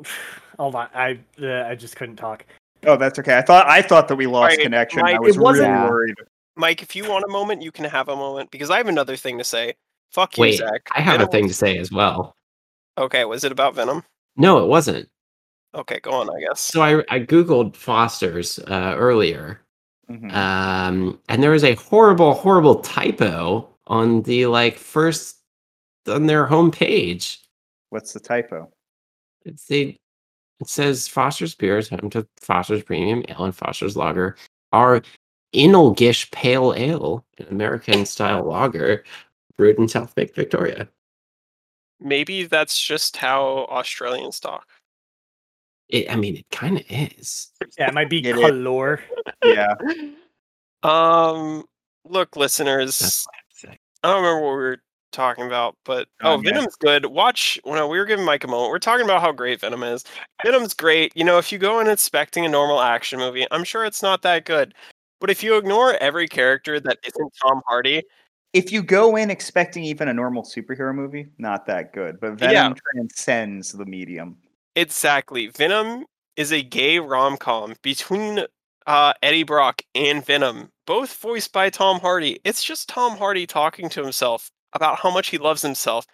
[SIGHS] hold on, I uh, I just couldn't talk. Oh, that's okay. I thought I thought that we lost Right, connection. Mike, I was it wasn't- really Yeah. worried. Mike, if you want a moment, you can have a moment because I have another thing to say. Fuck you, Wait, Zach. I have a thing to say as well. Okay, was it about Venom? No, it wasn't. Okay, go on, I guess. So I, I googled Foster's uh, earlier, Mhm. um, and there was a horrible, horrible typo on the like first on their homepage. What's the typo? It's the it says Foster's beers, home to Foster's Premium Ale and Foster's Lager, are Inalgish Pale Ale, an American style lager brewed in South Lake, Victoria. Maybe that's just how Australians talk. It, I mean, it kind of is. Yeah, it might be color. Yeah. Um, look, listeners, I have to say. I don't remember what we were talking about, but oh, Kanye. Venom's good. Watch when we were giving Mike a moment. We're talking about how great Venom is. Venom's great. You know, if you go in expecting a normal action movie, I'm sure it's not that good. But if you ignore every character that isn't Tom Hardy, If you go in expecting even a normal superhero movie, not that good. But Venom Yeah. transcends the medium. exactly, Venom is a gay rom com between uh, Eddie Brock and Venom, both voiced by Tom Hardy. It's just Tom Hardy talking to himself about how much he loves himself.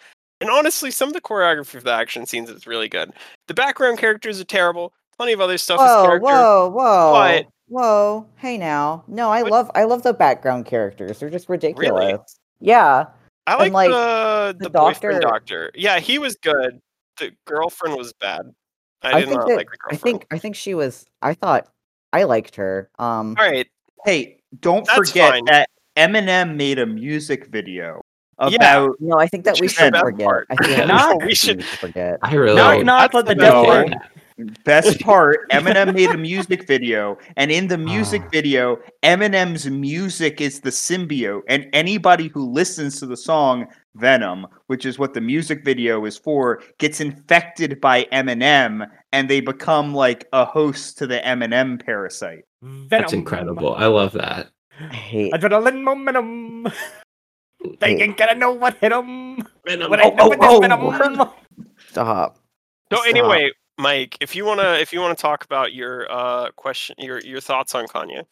And honestly, some of the choreography of the action scenes is really good. The background characters are terrible. Plenty of other stuff is Whoa, character. whoa, whoa, but- whoa! Hey now, no, I But- love, I love the background characters. They're just ridiculous. Really? Yeah, I like, And, like, the the the doctor- doctor. Yeah, he was good. The girlfriend was bad. I I did think not that like the I think I think she was. I thought I liked her. Um, All right, Hey, don't That's forget fine. that Eminem made a music video Yeah. about no, I think that we is should forget. part. I think that [LAUGHS] we we should should- forget. I really Knock knock, let the That's the devil in. Best [LAUGHS] part. Eminem made a music video, and in the music Ah. video, Eminem's music is the symbiote, and anybody who listens to the song Venom, which is what the music video is for, gets infected by Eminem, and they become like a host to the Eminem parasite. Venom. That's incredible. I love that. I hate. Adrenaline momentum. [LAUGHS] They hate- ain't gonna know what hit them. Venom. What I know oh, with this oh. venom. Stop. So Stop. anyway, Mike, if you wanna if you wanna talk about your uh question your your thoughts on Kanye.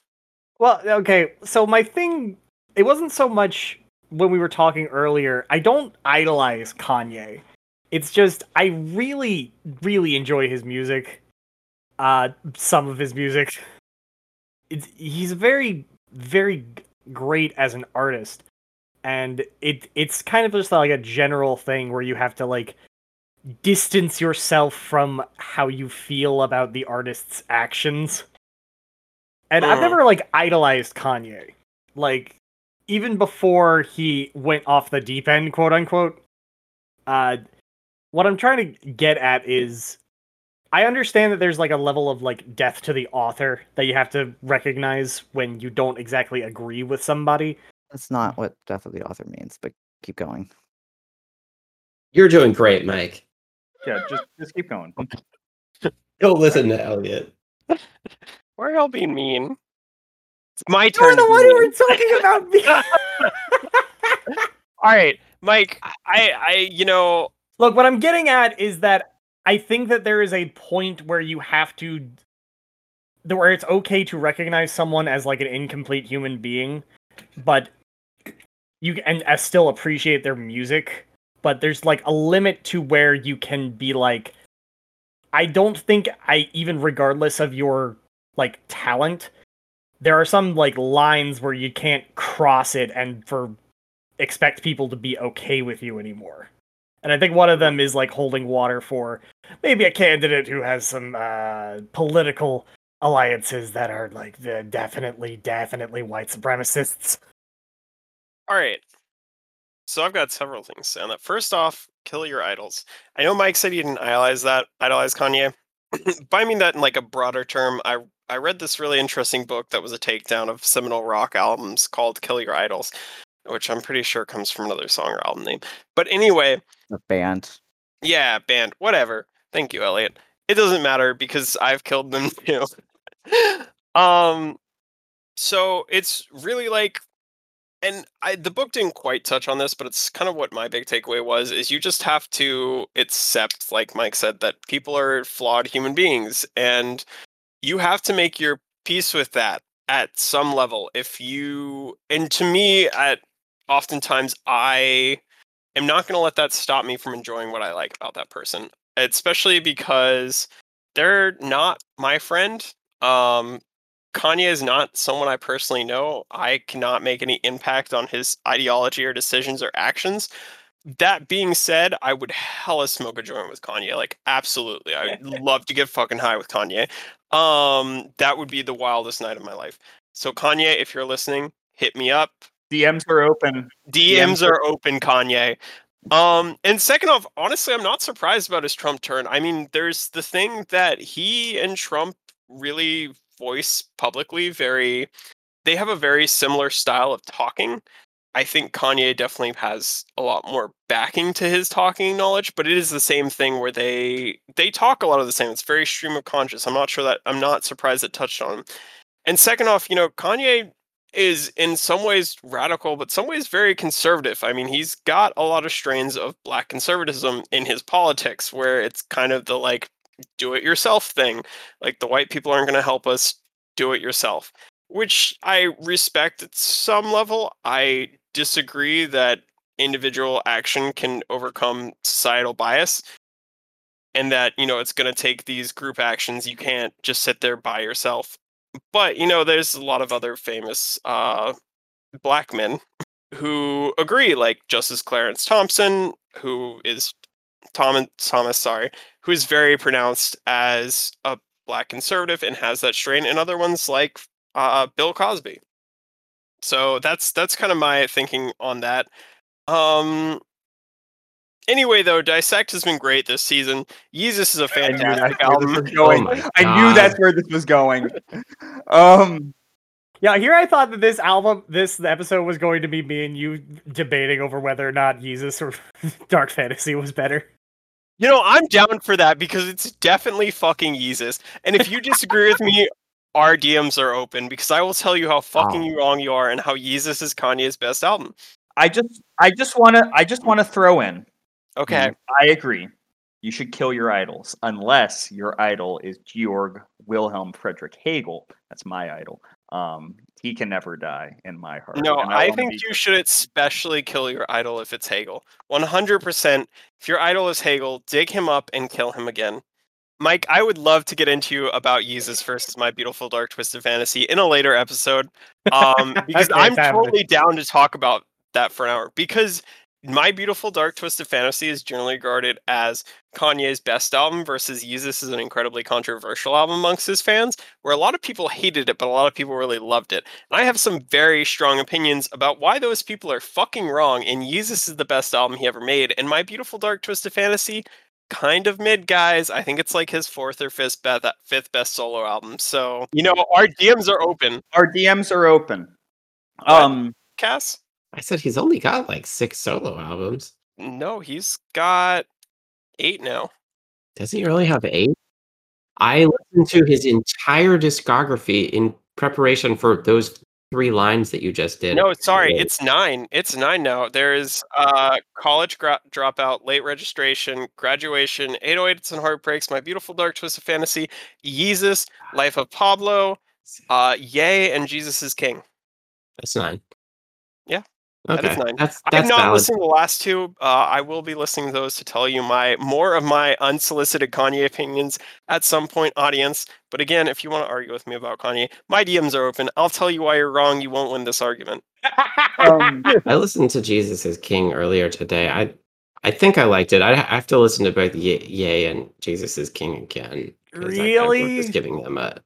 Well, okay. So my thing, it wasn't so much when we were talking earlier. I don't idolize Kanye. It's just I really, really enjoy his music. Uh, some of his music. It's he's very, very great as an artist, and it it's kind of just like a general thing where you have to like distance yourself from how you feel about the artist's actions. And I've Mm. never like idolized Kanye. Like even before he went off the deep end, quote unquote. Uh what I'm trying to get at is I understand that there's like a level of like death to the author that you have to recognize when you don't exactly agree with somebody. That's not what death of the author means. But keep going. You're doing great, Mike. Yeah, just just keep going. [LAUGHS] Don't listen to Elliot. [LAUGHS] Why are y'all being mean? It's my turn. You're the one be who were talking about me. [LAUGHS] All right, Mike. I I you know Look, what I'm getting at is that I think that there is a point where you have to where it's okay to recognize someone as like an incomplete human being, but you and uh, still appreciate their music, but there's like a limit to where you can be like I don't think I even regardless of your like talent, there are some like lines where you can't cross it and for expect people to be okay with you anymore. And I think one of them is like holding water for maybe a candidate who has some uh, political alliances that are like definitely, definitely white supremacists. All right. So I've got several things to say on that. First off, kill your idols. I know Mike said he didn't idolize that, idolize Kanye. [CLEARS THROAT] but I mean that in like a broader term. I I read this really interesting book that was a takedown of seminal rock albums called Kill Your Idols, which I'm pretty sure comes from another song or album name. But anyway, The band. yeah, band, whatever. Thank you, Elliot. It doesn't matter because I've killed them [LAUGHS] too. [LAUGHS] um, so it's really like, and I the book didn't quite touch on this, but it's kind of what my big takeaway was: is you just have to accept, like Mike said, that people are flawed human beings, and you have to make your peace with that at some level. If you, and to me, at oftentimes I am not going to let that stop me from enjoying what I like about that person, especially because they're not my friend. Um, Kanye is not someone I personally know. I cannot make any impact on his ideology or decisions or actions. That being said, I would hella smoke a joint with Kanye. Like, absolutely. I would [LAUGHS] love to get fucking high with Kanye. Um, that would be the wildest night of my life. So, Kanye, if you're listening, hit me up. DMs are open. DMs are open, Kanye. Um, and second off, honestly, I'm not surprised about his Trump turn. I mean, there's the thing that he and Trump really voice publicly very they have a very similar style of talking. I think Kanye definitely has a lot more backing to his talking knowledge, but it is the same thing where they they talk a lot of the same. It's very stream of conscious. I'm not sure that I'm not surprised it touched on. And second off, you know, Kanye is in some ways radical, but some ways very conservative. I mean, he's got a lot of strains of black conservatism in his politics, where it's kind of the like do it yourself thing. Like the white people aren't going to help us, do it yourself, which I respect at some level. I disagree that individual action can overcome societal bias and that, you know, it's going to take these group actions. You can't just sit there by yourself but you know, there's a lot of other famous uh, black men who agree, like Justice Clarence Thompson, who is Tom Thomas, sorry, who is very pronounced as a black conservative and has that strain, and other ones like uh, Bill Cosby. So that's that's kind of my thinking on that. Um, Anyway, though, Dissect has been great this season. Yeezus is a fantastic album. Going. Oh I knew that's where this was going. Um, Yeah, here I thought that this album, this episode was going to be me and you debating over whether or not Yeezus or [LAUGHS] Dark Fantasy was better. You know, I'm down for that because it's definitely fucking Yeezus. And if you disagree with me, our DMs are open because I will tell you how fucking Oh. wrong you are and how Yeezus is Kanye's best album. I just, I just want to, I just want to throw in. Okay. I agree. You should kill your idols unless your idol is Georg Wilhelm Friedrich Hegel. That's my idol. Um, he can never die in my heart. No, and I think you should especially kill your idol if it's Hegel. 100%. If your idol is Hegel, dig him up and kill him again. Mike, I would love to get into you about Yeezus versus My Beautiful Dark Twisted Fantasy in a later episode. Um, [LAUGHS] because Okay, I'm totally down to talk about that for an hour. Because My Beautiful Dark Twisted Fantasy is generally regarded as Kanye's best album versus Yeezus is an incredibly controversial album amongst his fans, where a lot of people hated it, but a lot of people really loved it. And I have some very strong opinions about why those people are fucking wrong. And Yeezus is the best album he ever made. And My Beautiful Dark Twisted Fantasy, kind of mid, guys. I think it's like his fourth or fifth best, fifth best solo album. So, you know, our DMs are open. Our DMs are open. What? Um, Cass? I said he's only got like six solo albums. No, he's got eight now. Doesn't he really have eight? I listened to his entire discography in preparation for those three lines that you just did. No, sorry, it's nine. It's nine now. There's uh, college gra- dropout, late registration, graduation, 808s and heartbreaks, my beautiful dark twisted fantasy, Yeezus, Life of Pablo, uh, Ye, and Jesus is King. That's nine. Yeah, Okay. that is nine. That's I've that's not valid. listened to the last two. Uh, I will be listening to those to tell you my more of my unsolicited Kanye opinions at some point, audience. But again, if you want to argue with me about Kanye, my DMs are open. I'll tell you why you're wrong. You won't win this argument. um, [LAUGHS] I listened to Jesus is King earlier today. I I think I liked it. I I have to listen to both Ye- Yay and Jesus is King again. 'cause I- I Really? was just giving them a.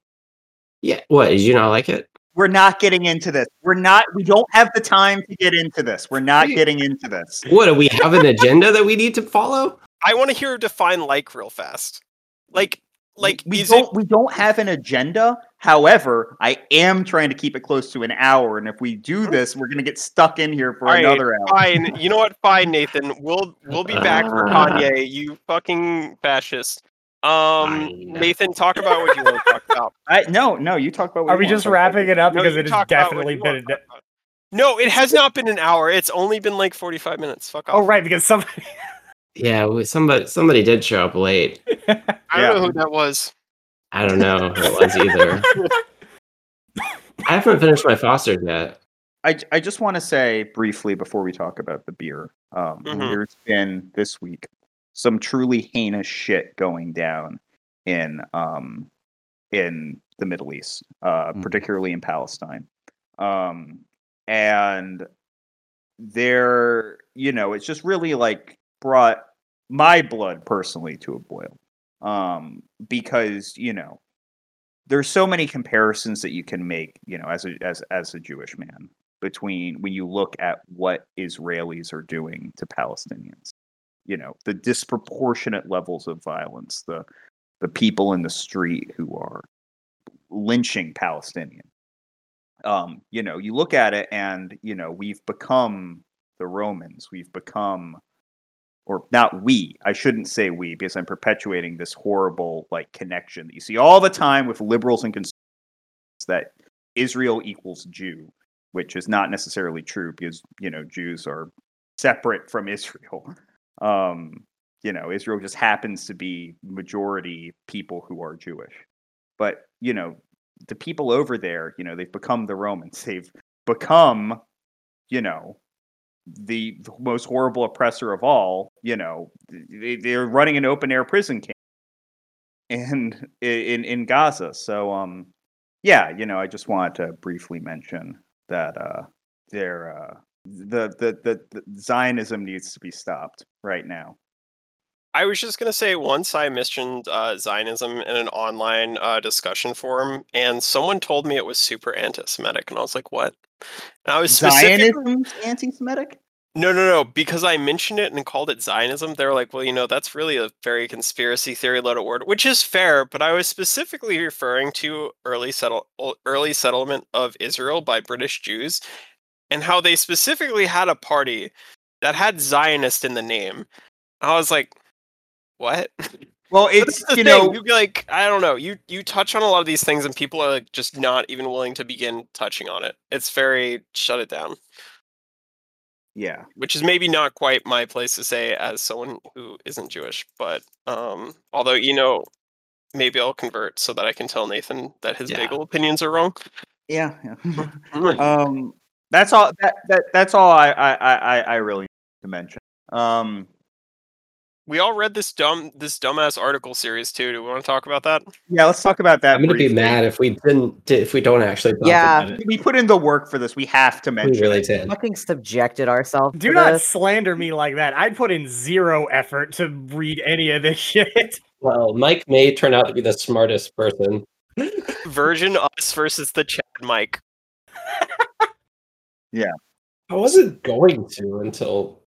Yeah. What? Did you not like it? We're not getting into this. We're not. We don't have the time to get into this. We're not getting into this. What? Do we have an agenda that we need to follow? I want to hear define like real fast. Like, like we is don't. it? We don't have an agenda. However, I am trying to keep it close to an hour. And if we do hmm. this, we're gonna get stuck in here for All right, another hour. Fine. You know what? Fine, Nathan. We'll we'll be back for. [LAUGHS] Kanye. You fucking fascist. Um, Nathan, talk about what you want to talk [LAUGHS] about. I, no, no. You talk about. What Are you we wanna just talk about. wrapping it up No, because you it has talk about what definitely been? A talk. No, it has not been an hour. It's only been like forty-five minutes. Fuck off. oh right, because somebody. [LAUGHS] Yeah. we- Somebody somebody did show up late. [LAUGHS] I don't Yeah. know who that was. I don't know who it was either. I haven't finished my Foster's yet. I, I just want to say briefly before we talk about the beer. Um, Mhm. There's been this week some truly heinous shit going down in um in the Middle East, uh, Mhm. particularly in Palestine, um, and there, you know, it's just really like brought my blood personally to a boil, um, because you know there's so many comparisons that you can make, you know, as a as as a Jewish man between when you look at what Israelis are doing to Palestinians. You know, the disproportionate levels of violence, the the people in the street who are lynching Palestinians. um, you know, you look at it and, you know, we've become the Romans. We've become or not we. I shouldn't say we because I'm perpetuating this horrible like connection that you see all the time with liberals and conservatives that Israel equals Jew, which is not necessarily true because, you know, Jews are separate from Israel. Um, you know, Israel just happens to be majority people who are Jewish. But, you know, the people over there, you know, they've become the Romans. [LAUGHS] They've become, you know, the, the most horrible oppressor of all. You know, they, they're running an open air prison camp and in in Gaza. So, um, yeah, you know, I just wanted to briefly mention that uh, they're uh, the, the the the Zionism needs to be stopped right now. I was just gonna say once I mentioned uh, Zionism in an online uh, discussion forum, and someone told me it was super anti-Semitic, and I was like, "What?" And I was specific- Zionism's anti-Semitic. No, no, no. Because I mentioned it and called it Zionism, they were like, "Well, you know, that's really a very conspiracy theory loaded word," which is fair. But I was specifically referring to early settle early settlement of Israel by British Jews, and how they specifically had a party that had Zionist in the name. I was like, "What?" [LAUGHS] Well, it's the you thing, know you'd be like, I don't know. You you touch on a lot of these things, and people are like, just not even willing to begin touching on it. It's very shut it down, yeah. which is maybe not quite my place to say as someone who isn't Jewish. But um, although you know, maybe I'll convert so that I can tell Nathan that his Yeah. bagel opinions are wrong. Yeah, yeah. [LAUGHS] [LAUGHS] um, that's all. That, that that's all I I I, I really need to mention. Um, we all read this dumb this dumbass article series too. Do we want to talk about that? yeah, let's talk about that. I'm gonna be mad if we didn't if we don't actually Yeah. it. We put in the work for this. We have to mention. We mention. really it. did. Fucking subjected ourselves. Do to not this. slander me like that. I'd put in zero effort to read any of this [LAUGHS] shit. Well, Mike may turn out to be the smartest person. Virgin us versus the Chad Mike. I wasn't going to until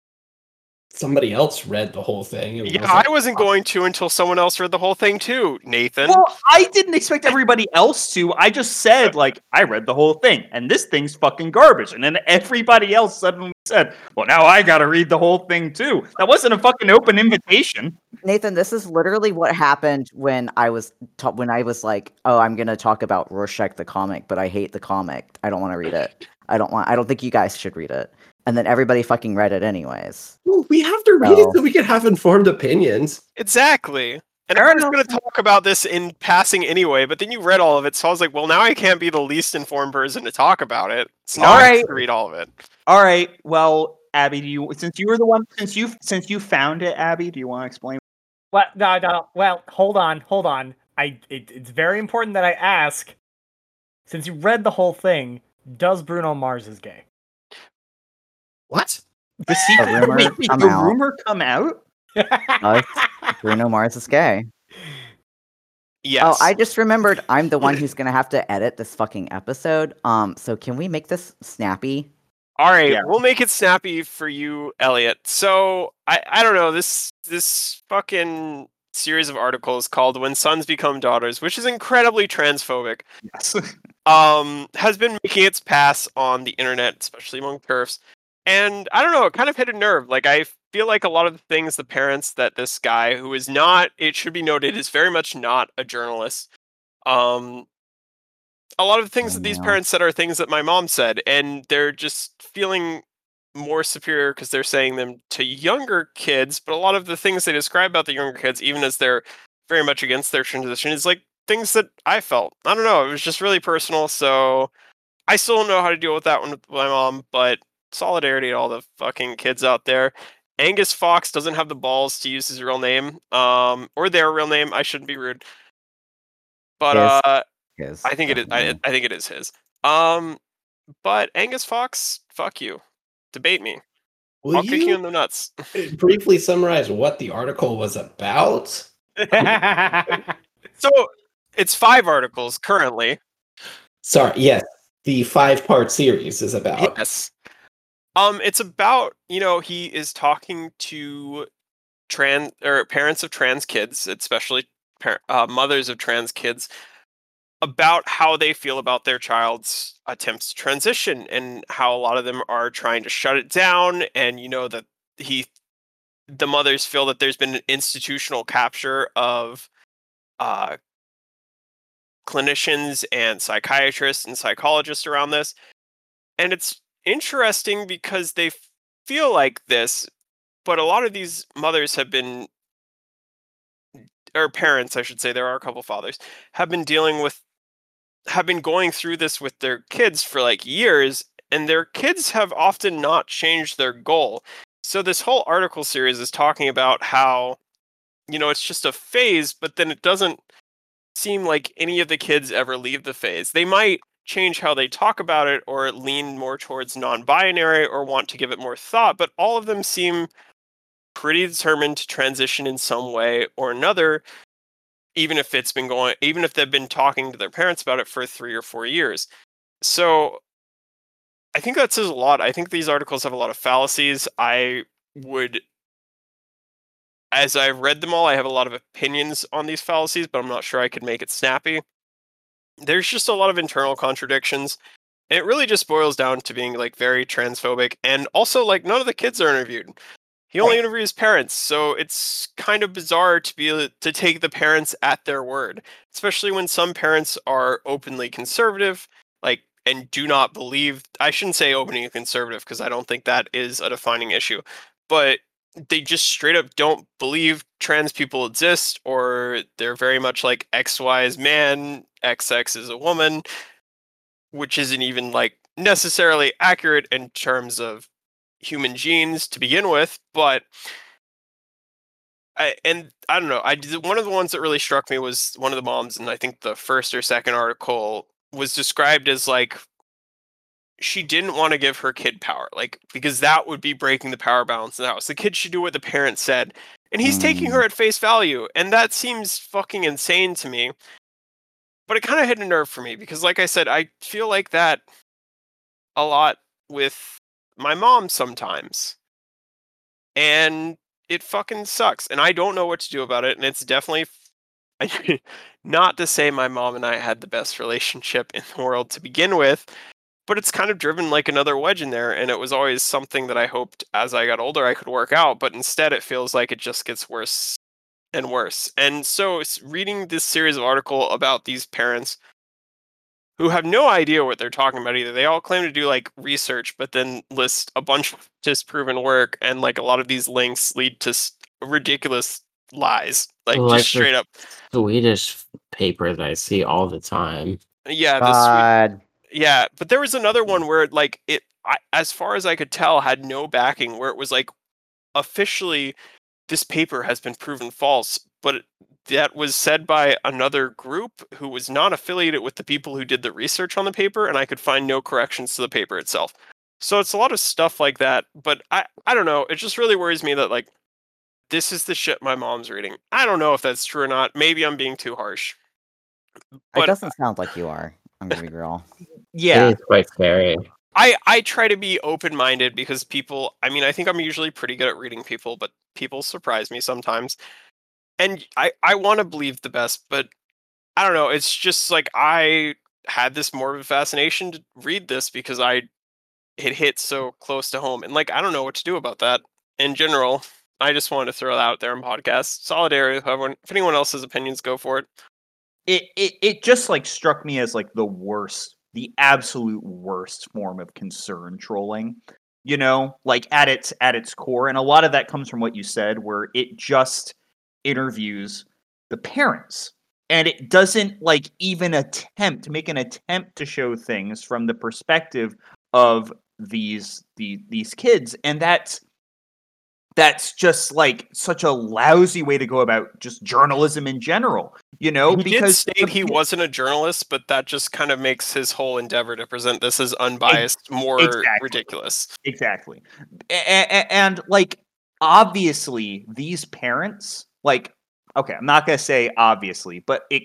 somebody else read the whole thing. and Yeah, was like, I wasn't going to until someone else read the whole thing too, Nathan. Well, I didn't expect everybody else to. I just said like I read the whole thing, and this thing's fucking garbage. And then everybody else suddenly said, "Well, now I got to read the whole thing too." That wasn't a fucking open invitation. Nathan, this is literally what happened when I was ta- when I was like, "Oh, I'm gonna talk about Rorschach the comic, but I hate the comic. I don't want to read it. I don't want. I don't think you guys should read it." And then everybody fucking read it anyways. "Well, we have to read it Oh. so we can have informed opinions. Exactly. And Fair I was going to talk about this in passing anyway, but then you read all of it, so I was like, well, now I can't be the least informed person to talk about it. So now All I have right. to read all of it. All right. Well, Abby, do you since you were the one since you since you found it, Abby, do you want to explain? Well, no, no. Well, hold on, hold on. I. It, it's very important that I ask. Since you read the whole thing, does Bruno Mars is gay? What? The secret rumor wait, wait, come the out. rumor come out? Does Bruno Mars is gay. Yes. Oh, I just remembered I'm the one [CLEARS THROAT] who's gonna have to edit this fucking episode. Um, so can we make this snappy? All right, Yeah. we'll make it snappy for you, Elliot. So I, I don't know this this fucking series of articles called "When Sons Become Daughters," which is incredibly transphobic. Yes. [LAUGHS] um, has been making its pass on the internet, especially among TERFs. And I don't know, it kind of hit a nerve. Like I feel like a lot of the things the parents that this guy, who is not, it should be noted, is very much not a journalist. Um, a lot of the things that these parents said are things that my mom said, and they're just feeling more superior because they're saying them to younger kids. But a lot of the things they describe about the younger kids, even as they're very much against their transition, is like things that I felt. I don't know. It was just really personal. So I still don't know how to deal with that one with my mom, but solidarity to all the fucking kids out there. Angus Fox doesn't have the balls to use his real name, um, or their real name. I shouldn't be rude, but His. uh, His, I think it is. I. I think it is his. Um, but Angus Fox, fuck you. Debate me. Will I'll kick you you in the nuts. [LAUGHS] briefly summarize what the article was about? [LAUGHS] So it's five articles currently. Sorry, yes, the five-part series is about. Yes. Um, it's about you know he is talking to trans or parents of trans kids, especially par- uh, mothers of trans kids, about how they feel about their child's attempts to transition and how a lot of them are trying to shut it down and you know that he the mothers feel that there's been an institutional capture of uh clinicians and psychiatrists and psychologists around this. And it's interesting because they feel like this but a lot of these mothers have been or parents i should say there are a couple fathers have been dealing with have been going through this with their kids for like years and their kids have often not changed their goal. So this whole article series is talking about how you know it's just a phase but then it doesn't seem like any of the kids ever leave the phase. They might change how they talk about it or lean more towards non-binary or want to give it more thought but all of them seem pretty determined to transition in some way or another even if it's been going even if they've been talking to their parents about it for 3 or 4 years. So i think that says a lot. I think these articles have a lot of fallacies. I would as i've read them all i have a lot of opinions on these fallacies but i'm not sure i could make it snappy there's just a lot of internal contradictions and it really just boils down to being like very transphobic and also like none of the kids are interviewed he only Right. interviews parents so it's kind of bizarre to be uh, to take the parents at their word especially when some parents are openly conservative like and do not believe i shouldn't say openly conservative because i don't think that is a defining issue but they just straight up don't believe trans people exist or they're very much like xy is man xx is a woman which isn't even like necessarily accurate in terms of human genes to begin with but I, and I don't know. I did, one of the ones that really struck me was one of the moms, and I think the first or second article was described as like she didn't want to give her kid power, like because that would be breaking the power balance in the house. The kid should do what the parents said, and he's taking Mm. her at face value, and that seems fucking insane to me. But it kind of hit a nerve for me because, like I said, I feel like that a lot with my mom sometimes, and it fucking sucks and i don't know what to do about it and it's definitely [LAUGHS] not to say my mom and i had the best relationship in the world to begin with but it's kind of driven like another wedge in there and it was always something that i hoped as i got older i could work out but instead it feels like it just gets worse and worse and so reading this series of article about these parents who have no idea what they're talking about either. They all claim to do like research, but then list a bunch of [LAUGHS] disproven work, and like a lot of these links lead to ridiculous lies, like Like just straight up. Swedish paper that I see all the time. Yeah, the swe- God. Yeah, but there was another mm. one where like it, I, as far as I could tell, had no backing. Where it was like officially, this paper has been proven false, but it- that was said by another group who was not affiliated with the people who did the research on the paper, and I could find no corrections to the paper itself. So it's a lot of stuff like that, but I I don't know. It just really worries me that like this is the shit my mom's reading. I don't know if that's true or not. Maybe I'm being too harsh. It doesn't sound like you are. I'm gonna be real. [LAUGHS] [LAUGHS] Yeah. It is quite scary. I I try to be open minded because people. I mean, I think I'm usually pretty good at reading people, but people surprise me sometimes, and I I want to believe the best, but I don't know. It's just like I had this morbid fascination to read this because I it hit so close to home, and like I don't know what to do about that in general. I just wanted to throw that out there in podcast. Solidarity. If everyone, if anyone else's opinions, go for it. it, it it just like struck me as like the worst the absolute worst form of concern trolling you know like at its at its core and a lot of that comes from what you said where it just interviews the parents and it doesn't like even attempt to make an attempt to show things from the perspective of these the, these kids and that's that's just like such a lousy way to go about just journalism in general you know he because did state he wasn't a journalist, but that just kind of makes his whole endeavor to present this as unbiased more exactly. ridiculous. Exactly. And like obviously these parents like okay, I'm not going to say obviously, but it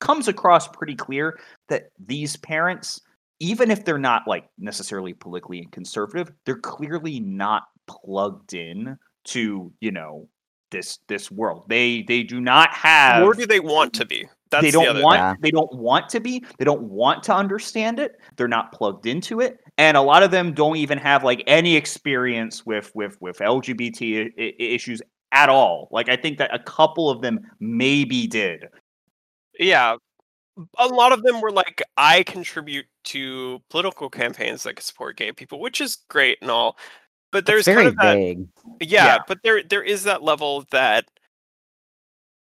comes across pretty clear that these parents even if they're not like necessarily politically conservative, they're clearly not plugged in to, you know, this this world. They they do not have Nor do they want to be. That's they don't other want Yeah. they don't want to be they don't want to understand it they're not plugged into it and a lot of them don't even have like any experience with with with lgbt I- issues at all like i think that a couple of them maybe did yeah a lot of them were like i contribute to political campaigns that support gay people which is great and all but there's kind of that vague. yeah, Yeah. but there there is that level that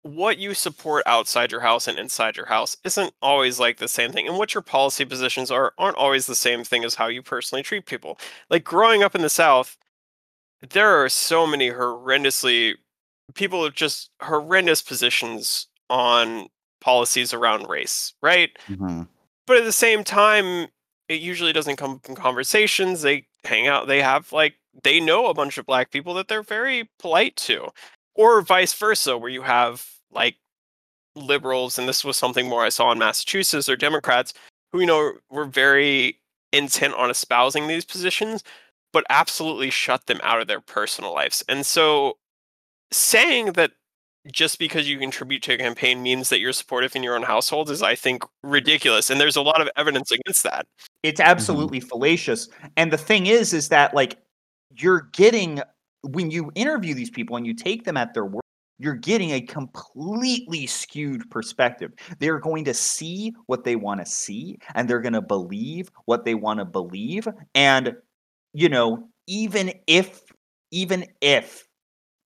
what you support outside your house and inside your house isn't always like the same thing and what your policy positions are aren't always the same thing as how you personally treat people like growing up in the south there are so many horrendously people with just horrendous positions on policies around race right Mhm. but at the same time it usually doesn't come from conversations they hang out they have like they know a bunch of black people that they're very polite to or vice versa where you have like liberals and this was something more i saw in massachusetts or democrats who you know were very intent on espousing these positions but absolutely shut them out of their personal lives. And so saying that just because you contribute to a campaign means that you're supportive in your own household is i think ridiculous and there's a lot of evidence against that. It's mm-hmm. absolutely fallacious and the thing is is that like you're getting when you interview these people and you take them at their word you're getting a completely skewed perspective. They're going to see what they want to see and they're going to believe what they want to believe and you know even if even if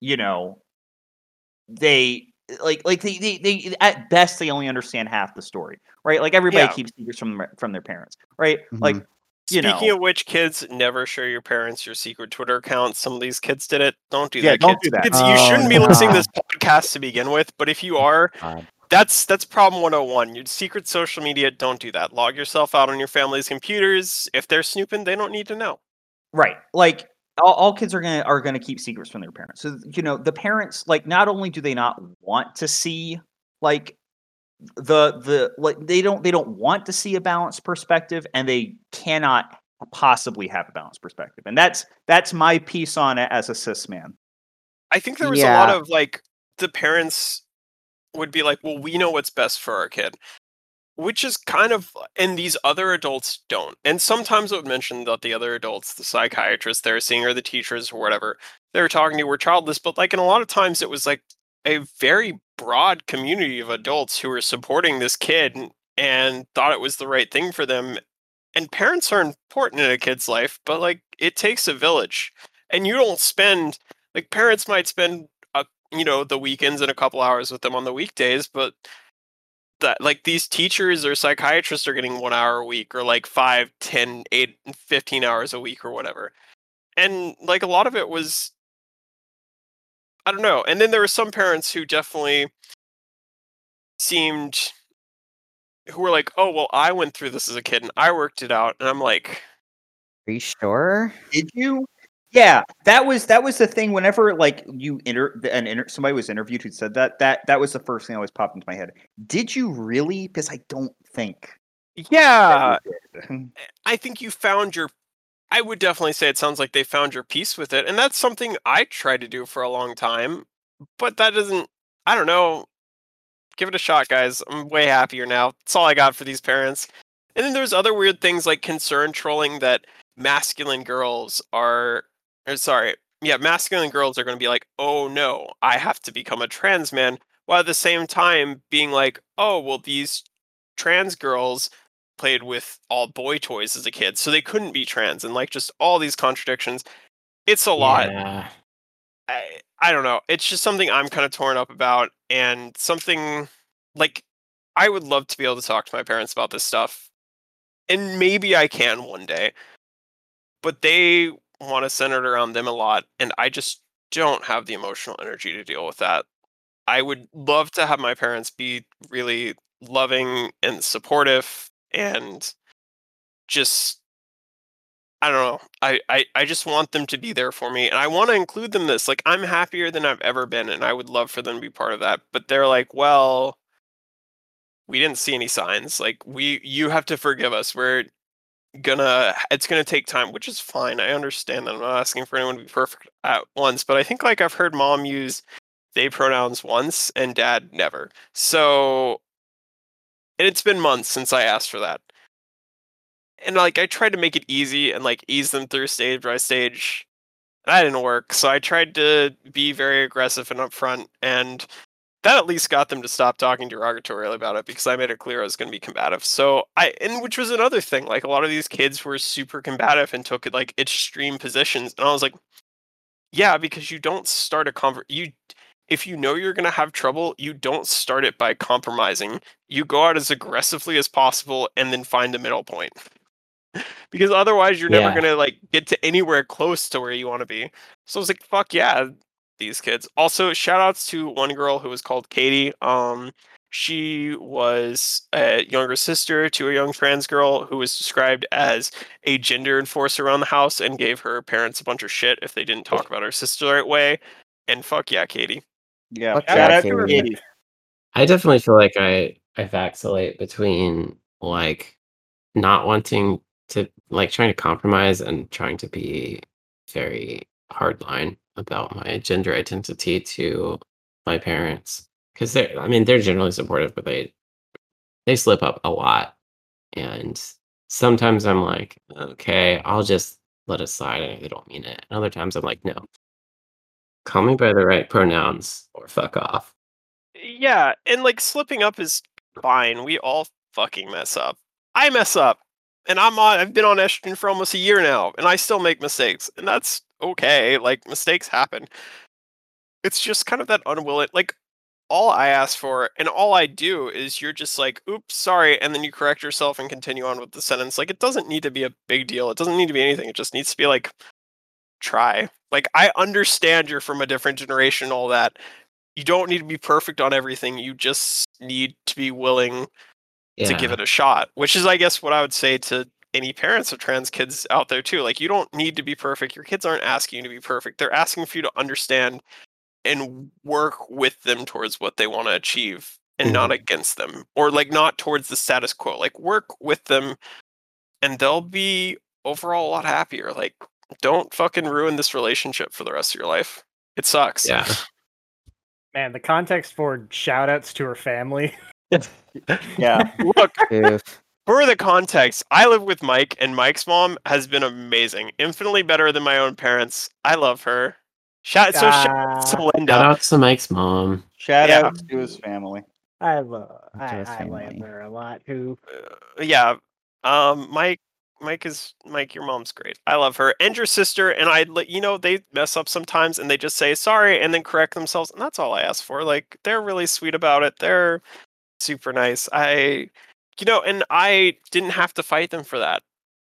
you know they like like they, they, they at best they only understand half the story right like everybody Yeah. keeps secrets from their- from their parents right mm-hmm. like you know, Speaking know of which, kids never show your parents your secret Twitter account. Some of these kids did it. Don't do Yeah, that. don't kids. do that. Kids, you Oh, shouldn't be oh. listening to [LAUGHS] this podcast to begin with. But if you are, oh, God. that's that's problem 101. Your secret social media. Don't do that. Log yourself out on your family's computers. If they're snooping, they don't need to know. right like all, all kids are gonna are gonna keep secrets from their parents. So you know the parents like not only do they not want to see like the the like they don't they don't want to see a balanced perspective and they cannot possibly have a balanced perspective. And that's that's my piece on it as a cis man. I think there was a lot of like the parents would be like, "Well, we know what's best for our kid," which is kind of, and these other adults don't. And sometimes it would mention that the other adults, the psychiatrists they're seeing or the teachers or whatever they were talking to were childless. But like, in a lot of times, it was like a very broad community of adults who were supporting this kid and, and thought it was the right thing for them. And parents are important in a kid's life, but like, it takes a village, and you don't spend like parents might spend a you know the weekends and a couple hours with them on the weekdays but that like these teachers or psychiatrists are getting one hour a week or like five, ten, eight, fifteen hours a week or whatever. And like a lot of it was i don't know. And then there were some parents who definitely seemed who were like oh well i went through this as a kid and i worked it out. And i'm like Are you sure? did you yeah that was that was the thing whenever like you inter an inter somebody was interviewed who said that that that was the first thing that always popped into my head did you really because i don't think yeah that you did. [LAUGHS] I think you found your I would definitely say it sounds like they found your peace with it. And that's something I tried to do for a long time, but that doesn't I don't know. Give it a shot, guys. I'm way happier now. That's all I got for these parents. And then there's other weird things like concern trolling that masculine girls are or sorry, yeah, masculine girls are going to be like, "Oh no, I have to become a trans man." While at the same time being like, "Oh, well these trans girls played with all boy toys as a kid, so they couldn't be trans, and like just all these contradictions. It's a lot. Yeah. I, I don't know. It's just something I'm kind of torn up about, and something like I would love to be able to talk to my parents about this stuff, and maybe I can one day. But they want to center it around them a lot, and I just don't have the emotional energy to deal with that. I would love to have my parents be really loving and supportive and just I don't know. I, I, I just want them to be there for me and I want to include them this. Like I'm happier than I've ever been and I would love for them to be part of that. But they're like, well, we didn't see any signs. Like we you have to forgive us. We're gonna it's gonna take time, which is fine. I understand that. I'm not asking for anyone to be perfect at once, but I think like I've heard mom use they pronouns once and dad never. So and it's been months since I asked for that. And like I tried to make it easy and like ease them through stage by stage. That didn't work. So I tried to be very aggressive and upfront and that at least got them to stop talking derogatorily about it because I made it clear I was going to be combative. So I, and which was another thing, like a lot of these kids were super combative and took it like extreme positions, and I was like, yeah, because you don't start a conver you if you know you're going to have trouble, you don't start it by compromising. You go out as aggressively as possible and then find a middle point. [LAUGHS] because otherwise you're never going to like get to anywhere close to where you want to be. So I was like, fuck yeah, these kids. Also, shout outs to one girl who was called Katie. Um she was a younger sister to a young trans girl who was described as a gender enforcer around the house and gave her parents a bunch of shit if they didn't talk about her sister the right way. And fuck yeah, Katie. Yeah. Fuck Shout yeah, out to Katie. Katie. I definitely feel like I I vacillate between like not wanting to like trying to compromise and trying to be very hardline about my gender identity to my parents because they're I mean they're generally supportive but they they slip up a lot and sometimes I'm like okay I'll just let it slide they don't mean it and other times I'm like no call me by the right pronouns or fuck off Yeah, and like slipping up is fine. We all fucking mess up. I mess up. And I'm on I've been on estrogen for almost a year now, and I still make mistakes. And that's okay. Like mistakes happen. It's just kind of that unwilling like all I ask for and all I do is you're just like, oops, sorry, and then you correct yourself and continue on with the sentence. Like it doesn't need to be a big deal. It doesn't need to be anything. It just needs to be like try. Like I understand you're from a different generation all that. You don't need to be perfect on everything. You just need to be willing to give it a shot, which is, I guess, what I would say to any parents of trans kids out there too. Like, you don't need to be perfect. Your kids aren't asking you to be perfect. They're asking for you to understand and work with them towards what they want to achieve and not mm-hmm. against them or like not towards the status quo. Like, work with them and they'll be overall a lot happier. Like, don't fucking ruin this relationship for the rest of your life. It sucks. Yeah. [LAUGHS] Man, the context for shout outs to her family. [LAUGHS] Yeah. Look, Oof. For the context, I live with Mike, and Mike's mom has been amazing, infinitely better than my own parents. I love her. Shout so shout out to Linda. Shout out to Mike's mom. Shout Yeah. out to his family. I love To I, his I love her a lot too. Uh, yeah, um, Mike. Mike is Mike. Your mom's great. I love her and your sister. And I, let you know, they mess up sometimes, and they just say sorry and then correct themselves, and that's all I ask for. Like they're really sweet about it. They're super nice. I, you know, and I didn't have to fight them for that.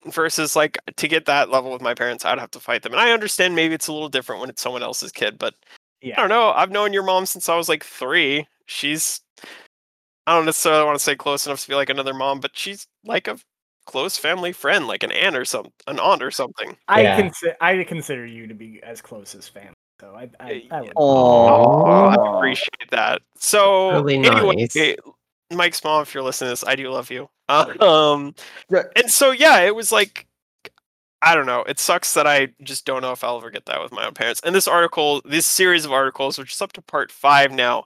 Versus like to get that level with my parents, I'd have to fight them. And I understand maybe it's a little different when it's someone else's kid, but I don't know. I've known your mom since I was like three. She's I don't necessarily want to say close enough to be like another mom, but she's like a close family friend, like an aunt or some an aunt or something. I Yeah. consider I consider you to be as close as family. So I I, eh, I would Oh, I appreciate that. So Really anyway, nice. Mike's mom, if you're listening to this, I do love you. Um, Yeah. and so yeah, it was like I don't know. It sucks that I just don't know if I'll ever get that with my own parents. And this article, this series of articles, which is up to part five now.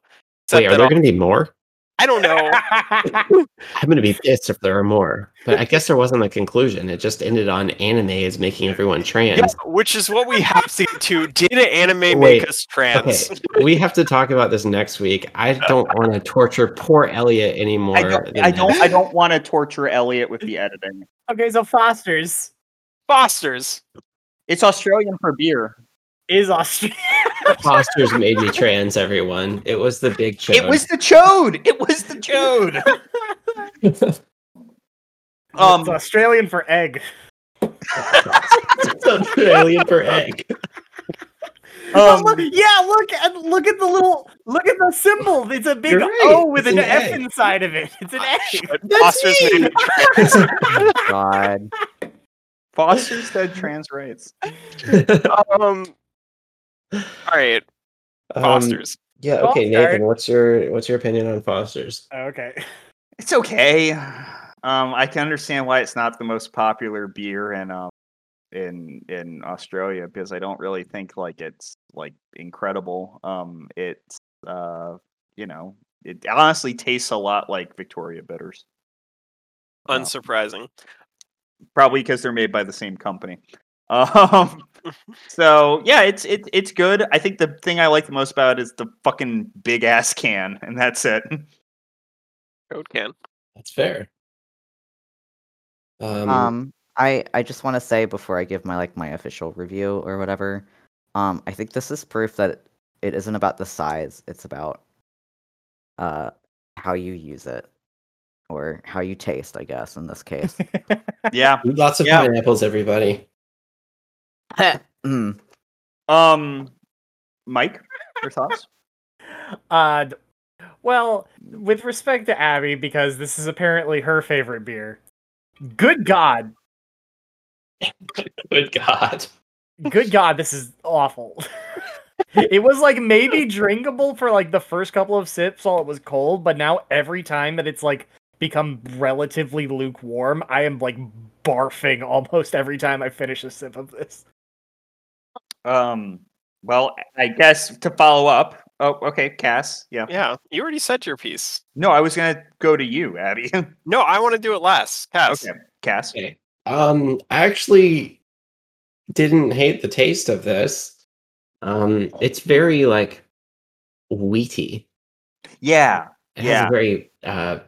said Wait, are there going to be more? I don't know. [LAUGHS] I'm going to be pissed if there are more. But I guess there wasn't a conclusion. It just ended on anime is making everyone trans. Yeah, which is what we have to get to. Did anime Wait, make us trans? Okay, we have to talk about this next week. I don't want to torture poor Elliot anymore. I don't. I don't. I don't want to torture Elliot with the editing. okay, so Foster's Fosters. It's Australian for beer. Is Australian. Foster's made me trans, everyone. It was the big show. It was the chode. It was the chode. [LAUGHS] [LAUGHS] Um, it's Australian for egg. it's Australian for egg. Oh, Um, look, yeah, look at look at the little look at the symbol. It's a big You're right, O with an, an F egg. inside of it. It's an egg. Fosters made me trans. [LAUGHS] God. Foster said trans rights. Um. All right, Um, Fosters. yeah. Okay, Foster. Nathan. What's your what's your opinion on Foster's? Okay. It's okay. [SIGHS] Um, I can understand why it's not the most popular beer in um in in Australia because I don't really think like it's like incredible. Um, it's uh you know It honestly tastes a lot like Victoria bitters. Wow. Unsurprising. Probably because they're made by the same company. Um, [LAUGHS] so yeah, it's it, it's good. I think the thing I like the most about it is the fucking big ass can, and that's it. Code can. That's fair. Um, Um, I I just want to say before I give my like my official review or whatever, um, I think this is proof that it isn't about the size; it's about uh how you use it or how you taste. I guess in this case. [LAUGHS] yeah. lots of Yeah. pineapples, everybody. [LAUGHS] Mm. Um, Mike, your thoughts? [LAUGHS] Uh, well, with respect to Abby, because this is apparently her favorite beer. Good God, [LAUGHS] Good God. good God, this is awful. it was like maybe drinkable for like the first couple of sips while it was cold, but now every time that it's like become relatively lukewarm, I am like barfing almost every time I finish a sip of this. Um, well, I guess to follow up. Oh, okay, Cass. Yeah. Yeah, you already said your piece. No, I was gonna go to you, Abby. [LAUGHS] No, I want to do it last. Cass. okay, Cass. Okay. Um, I actually didn't hate the taste of this. Um, it's very like wheaty. Yeah. It has Yeah. a very uh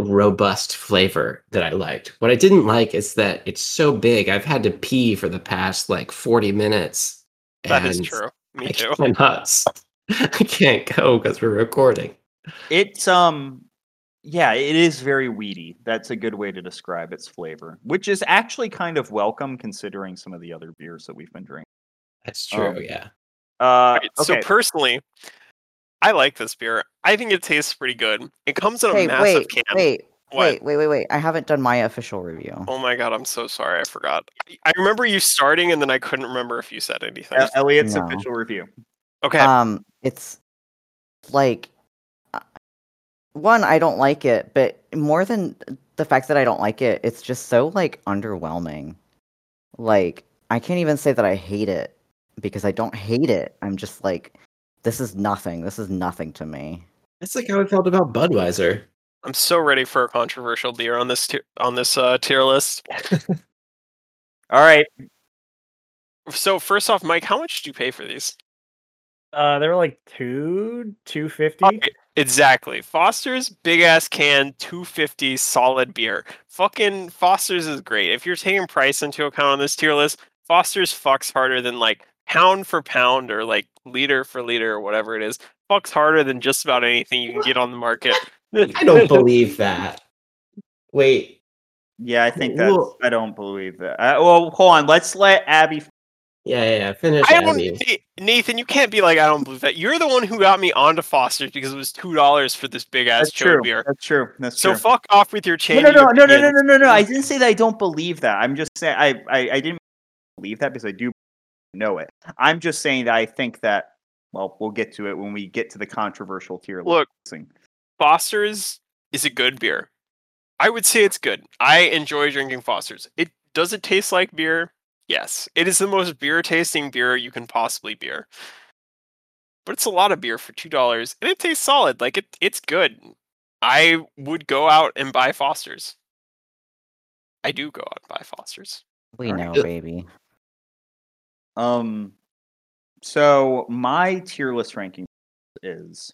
robust flavor that I liked. What I didn't like is that it's so big. I've had to pee for the past like 40 minutes. That is true. Me I too. cannot. s- [LAUGHS] I can't go because we're recording. It's um yeah, it is very weedy. That's a good way to describe its flavor, which is actually kind of welcome considering some of the other beers that we've been drinking. That's true. Um, yeah. Uh Right, So personally, I like this beer. I think it tastes pretty good. It comes in a Hey, massive wait, can. wait, What? wait, wait, wait, wait! I haven't done my official review. Oh my god, I'm so sorry. I forgot. I remember you starting and then I couldn't remember if you said anything. E- Elliot's No. official review. okay. Um, it's like uh, one, I don't like it, but more than the fact that I don't like it, it's just so like underwhelming. Like I can't even say that I hate it because I don't hate it. I'm just like, this is nothing. This is nothing to me. That's like how I felt about Budweiser. I'm so ready for a controversial beer on this tier, on this uh, tier list. [LAUGHS] All right. So first off, Mike, how much did you pay for these? Uh, they were like two, two fifty. Okay, Exactly. Foster's big ass can, 250 solid beer. Fucking Foster's is great. If you're taking price into account on this tier list, Foster's fucks harder than like pound for pound or like liter for liter or whatever it is. Fucks harder than just about anything you can get on the market. I [LAUGHS] don't believe that. Wait, Yeah, I think that's Well- I don't believe that. Uh, well, hold on. Let's let Abby yeah, yeah, yeah. Finish I don't, Abby. Nathan, you can't be like, I don't believe that. You're the one who got me onto Foster's because it was two dollars for this big ass That's true. beer. That's true. That's So true. fuck off with your no, no, no, no, no, no, no, no, no. I didn't say that I don't believe that. I'm just saying I, I, I didn't believe that because I do know it. I'm just saying that I think that. Well, we'll get to it when we get to the controversial tier. Look, listing. Foster's is a good beer. I would say it's good. I enjoy drinking Foster's. It does it taste like beer? Yes. It is the most beer tasting beer you can possibly beer. But it's a lot of beer for two dollars, and it tastes solid. Like it, it's good. I would go out and buy Foster's. I do go out and buy Foster's. We know, baby. Um, so my tier list ranking is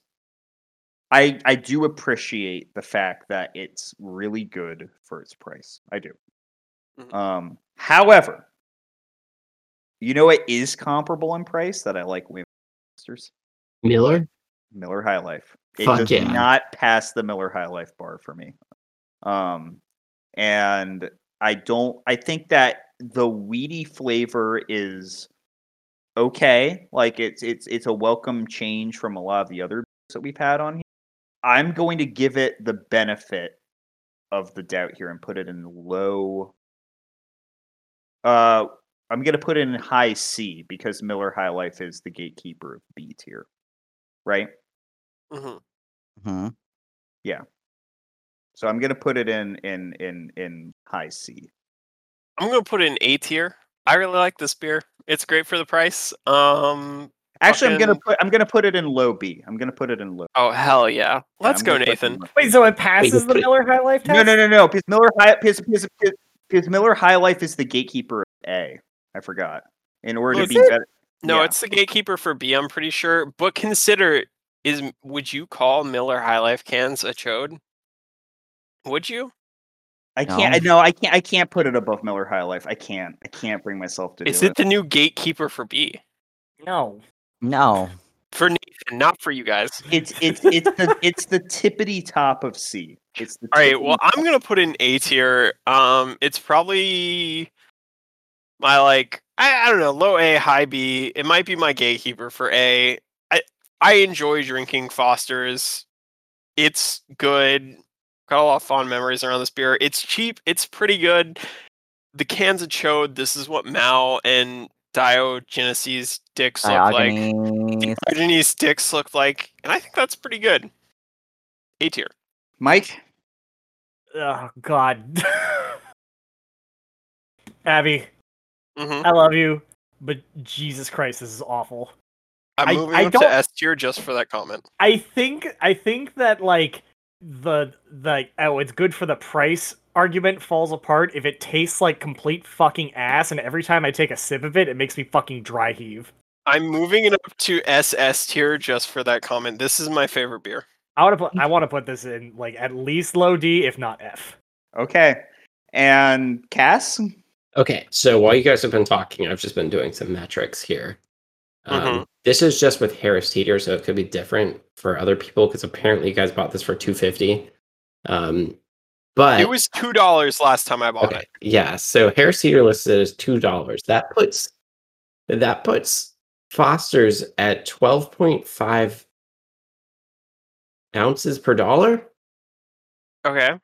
I I do appreciate the fact that it's really good for its price. I do. Mhm. Um, however, you know it is comparable in price that I like way Masters Miller? Miller High Life. It Fuck does yeah. not pass the Miller High Life bar for me. Um, and I don't. I think that the weedy flavor is okay. Like it's it's it's a welcome change from a lot of the other beers that we've had on here. I'm going to give it the benefit of the doubt here and put it in low. Uh, I'm going to put it in high C because Miller High Life is the gatekeeper of B tier, right? hmm hmm Yeah. So I'm gonna put it in in in in high C. I'm gonna put it in A tier. I really like this beer. It's great for the price. Um, Actually, I'm gonna put I'm gonna put it in low B. I'm gonna put it in low. Oh hell yeah! Let's I'm go, gonna put it in Nathan. Wait, so it passes put the it- Miller High Life test? No, no, no, no. Because Miller High because, because, because- because Miller High Life is the gatekeeper of A. I forgot. In order Oh, to be it? better. No, Yeah. it's the gatekeeper for B. I'm pretty sure. But consider is would you call Miller High Life cans a chode? Would you? I can't. I No. No, I can't. I can't put it above Miller High Life. I can't. I can't bring myself to Is do it the new gatekeeper for B? No. No. For Nathan, not for you guys. It's it's it's the [LAUGHS] it's the tippity top of C. It's the All right. tippity Well, I'm gonna put in A tier. Um, it's probably my like I, I don't know, low A, high B. It might be my gatekeeper for A. I I enjoy drinking Foster's. It's good. Got a lot of fond memories around this beer. It's cheap. It's pretty good. The cans of chode. This is what Mao and Diogenes dicks look like. Diogenes. Diogenes dicks look like, and I think that's pretty good. A tier. Mike. Oh God. [LAUGHS] Abby, hmm I love you, but Jesus Christ, this is awful. I'm moving I up to S tier just for that comment. I think I think that like the the oh it's good for the price argument falls apart if it tastes like complete fucking ass and every time I take a sip of it it makes me fucking dry heave. I'm moving it up to SS tier just for that comment. This is my favorite beer. I want to put I want to put this in like at least low D if not F. Okay. And Cass. Okay, so while you guys have been talking, I've just been doing some metrics here. Um, Mhm. This is just with Harris Teeter, so it could be different for other people because apparently you guys bought this for two fifty. Um, but It was two dollars last time I bought okay, it. yeah. So Harris Teeter listed as two dollars. That puts that puts Foster's at twelve point five ounces per dollar, Okay.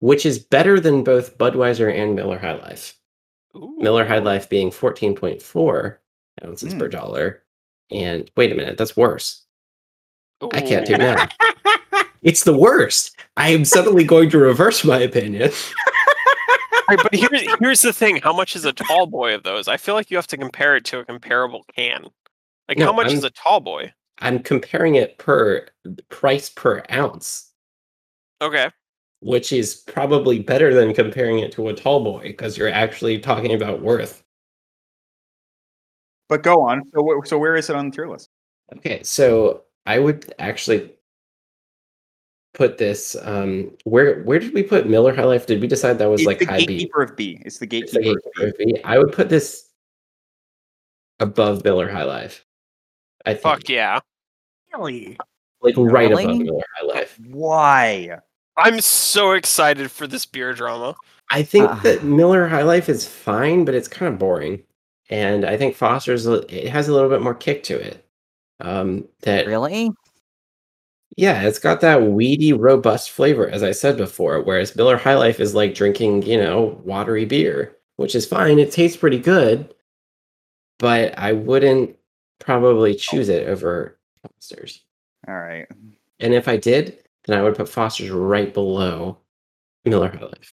which is better than both Budweiser and Miller High Life. Miller High Life being 14.4 ounces hmm. per dollar. Oh. And wait a minute, that's worse. I can't do oh. that. It's the worst. I am suddenly going to reverse my opinion. Right, but here's here's the thing: how much is a tall boy of those? I feel like you have to compare it to a comparable can. Like, No, how much is I'm- a tall boy? I'm comparing it per price per ounce, Okay. which is probably better than comparing it to a tall boy because you're actually talking about worth. But go on. So so where is it on the tier list? Okay, so I would actually put this um where where did we put Miller High Life? Did we decide that was it's like the high B? gatekeeper of B. It's the It's the gatekeeper. gatekeeper of B. I would put this above Miller High Life. I think Fuck yeah. Really? like right above Really? Miller High Life. Why? I'm so excited for this beer drama. I think Ah. that Miller High Life is fine, but it's kind of boring. And I think Foster's it has a little bit more kick to it. Um, that Really? yeah, it's got that weedy, robust flavor, as I said before. Whereas Miller High Life is like drinking, you know, watery beer, which is fine. It tastes pretty good, but I wouldn't probably choose it over Foster's. All right. And if I did, then I would put Foster's right below Miller High Life.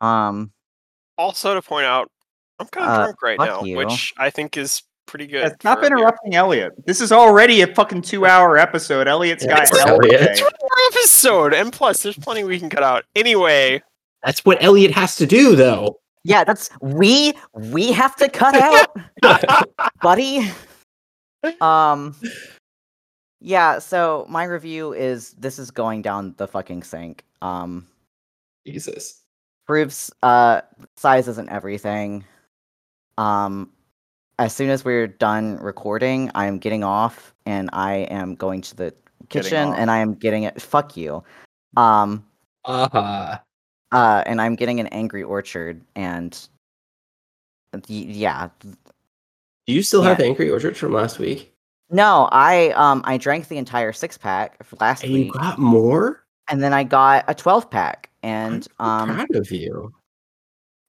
Um. Also, to point out, I'm kind of Uh, drunk right now, you. which I think is pretty good. Yeah, stop for a beer. interrupting Elliot. This is already a fucking two-hour episode. Elliot's Yeah, got it's Elliot. say. One more episode, and plus, there's plenty we can cut out. Anyway, That's what Elliot has to do, though. Yeah, that's we we have to cut out, [LAUGHS] buddy. Um. Yeah. So my review is this is going down the fucking sink. Um. Jesus. proves uh size isn't everything. Um as soon as we're done recording, I am getting off and I am going to the kitchen and I am getting it fuck you. Um Uh-huh. uh and I'm getting an angry orchard and yeah. Do you still have Angry Orchard from last week? No, I um I drank the entire six pack last week. And you got more? and then I got a 12 pack and I'm um proud of you.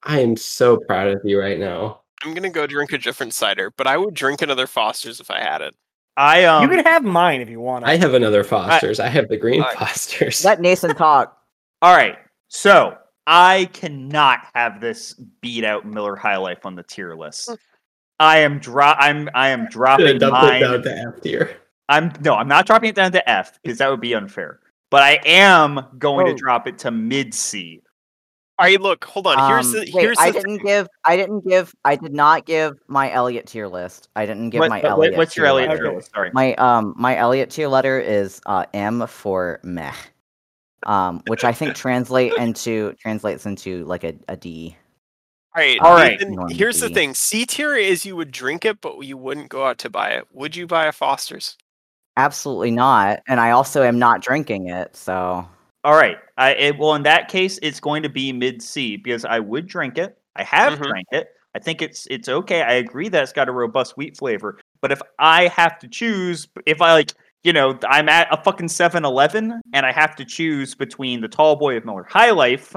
I am so proud of you right now. I'm gonna go drink a different cider, but I would drink another Foster's if I had it. I um. you can have mine if you want. I have another Foster's. I, have the green I- Foster's. let Nathan [LAUGHS] talk. All right. So I cannot have this beat out Miller High Life on the tier list. I am drop. I'm I am dropping dumped it down to F tier. I'm no, I'm not dropping it down to F because that would be unfair. But I am going Oh. to drop it to mid C. All right, look, hold on. Here's Um, the wait, here's I the didn't thing. give. I didn't give. I did not give my Elliot tier list. I didn't give What- my Elliot. what's your Elliot tier list? Sorry. My um my Elliot tier letter is uh M for meh. Um, which I think translate into translates into like a, a D. All right, All right. Nathan, here's the thing. C tier is you would drink it, but you wouldn't go out to buy it. Would you buy a Foster's? Absolutely not. And I also am not drinking it, so All right. I it, well in that case it's going to be mid C because I would drink it. I have Mhm. drank it. I think it's it's okay. I agree that it's got a robust wheat flavor. But if I have to choose, if I like, you know, I'm at a fucking 7-Eleven and I have to choose between the tall boy of Miller High Life,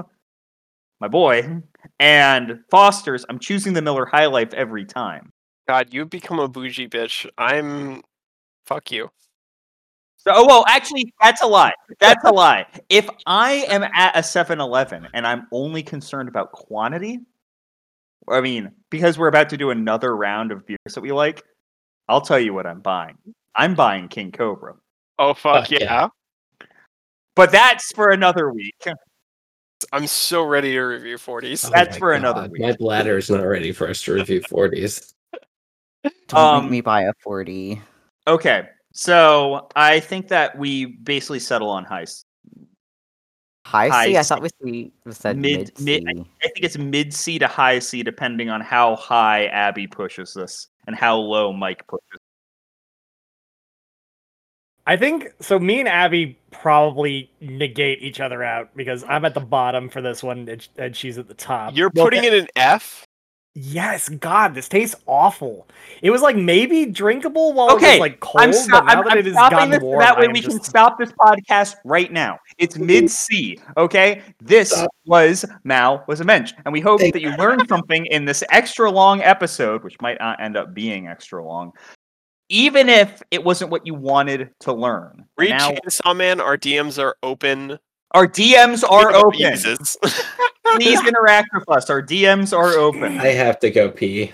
my boy, and Foster's, I'm choosing the Miller High Life every time. God, you've become a bougie bitch. I'm. Fuck you. So, oh, well, actually, that's a lie. That's a lie. If I am at a 7 Eleven and I'm only concerned about quantity, I mean, because we're about to do another round of beers that we like, I'll tell you what I'm buying. I'm buying King Cobra. Oh fuck Fuck yeah. yeah. But that's for another week. I'm so ready to review 40s. Oh That's my for another God, week. My bladder's not ready for us to review 40s. [LAUGHS] don't Um, make me buy a forty. Okay. So I think that we basically settle on high. s- High high C. I C. thought we we we said Mid- mid, mid- C. I think it's mid C to high C, depending on how high Abby pushes this and how low Mike pushes. I think so. Me and Abby probably negate each other out because I'm at the bottom for this one and, she's at the top. You're Well, putting it in F? Yes, God, this tastes awful. It was like maybe drinkable while it Okay, was like cold, I'm, sto- but now I'm, that I'm it has stopping gotten this. warm, that way I am we can stop this podcast right now. It's mid C. Okay, this Stop. was Mao was a Mensch, and we hope Thank- that you learned something in this extra long episode, which might not end up being extra long, even if it wasn't what you wanted to learn. And Read now Chainsaw Man. Our DMs are open. our DMs are open. [LAUGHS] Jesus. Please [LAUGHS] interact with us. Our DMs are open. I have to go pee.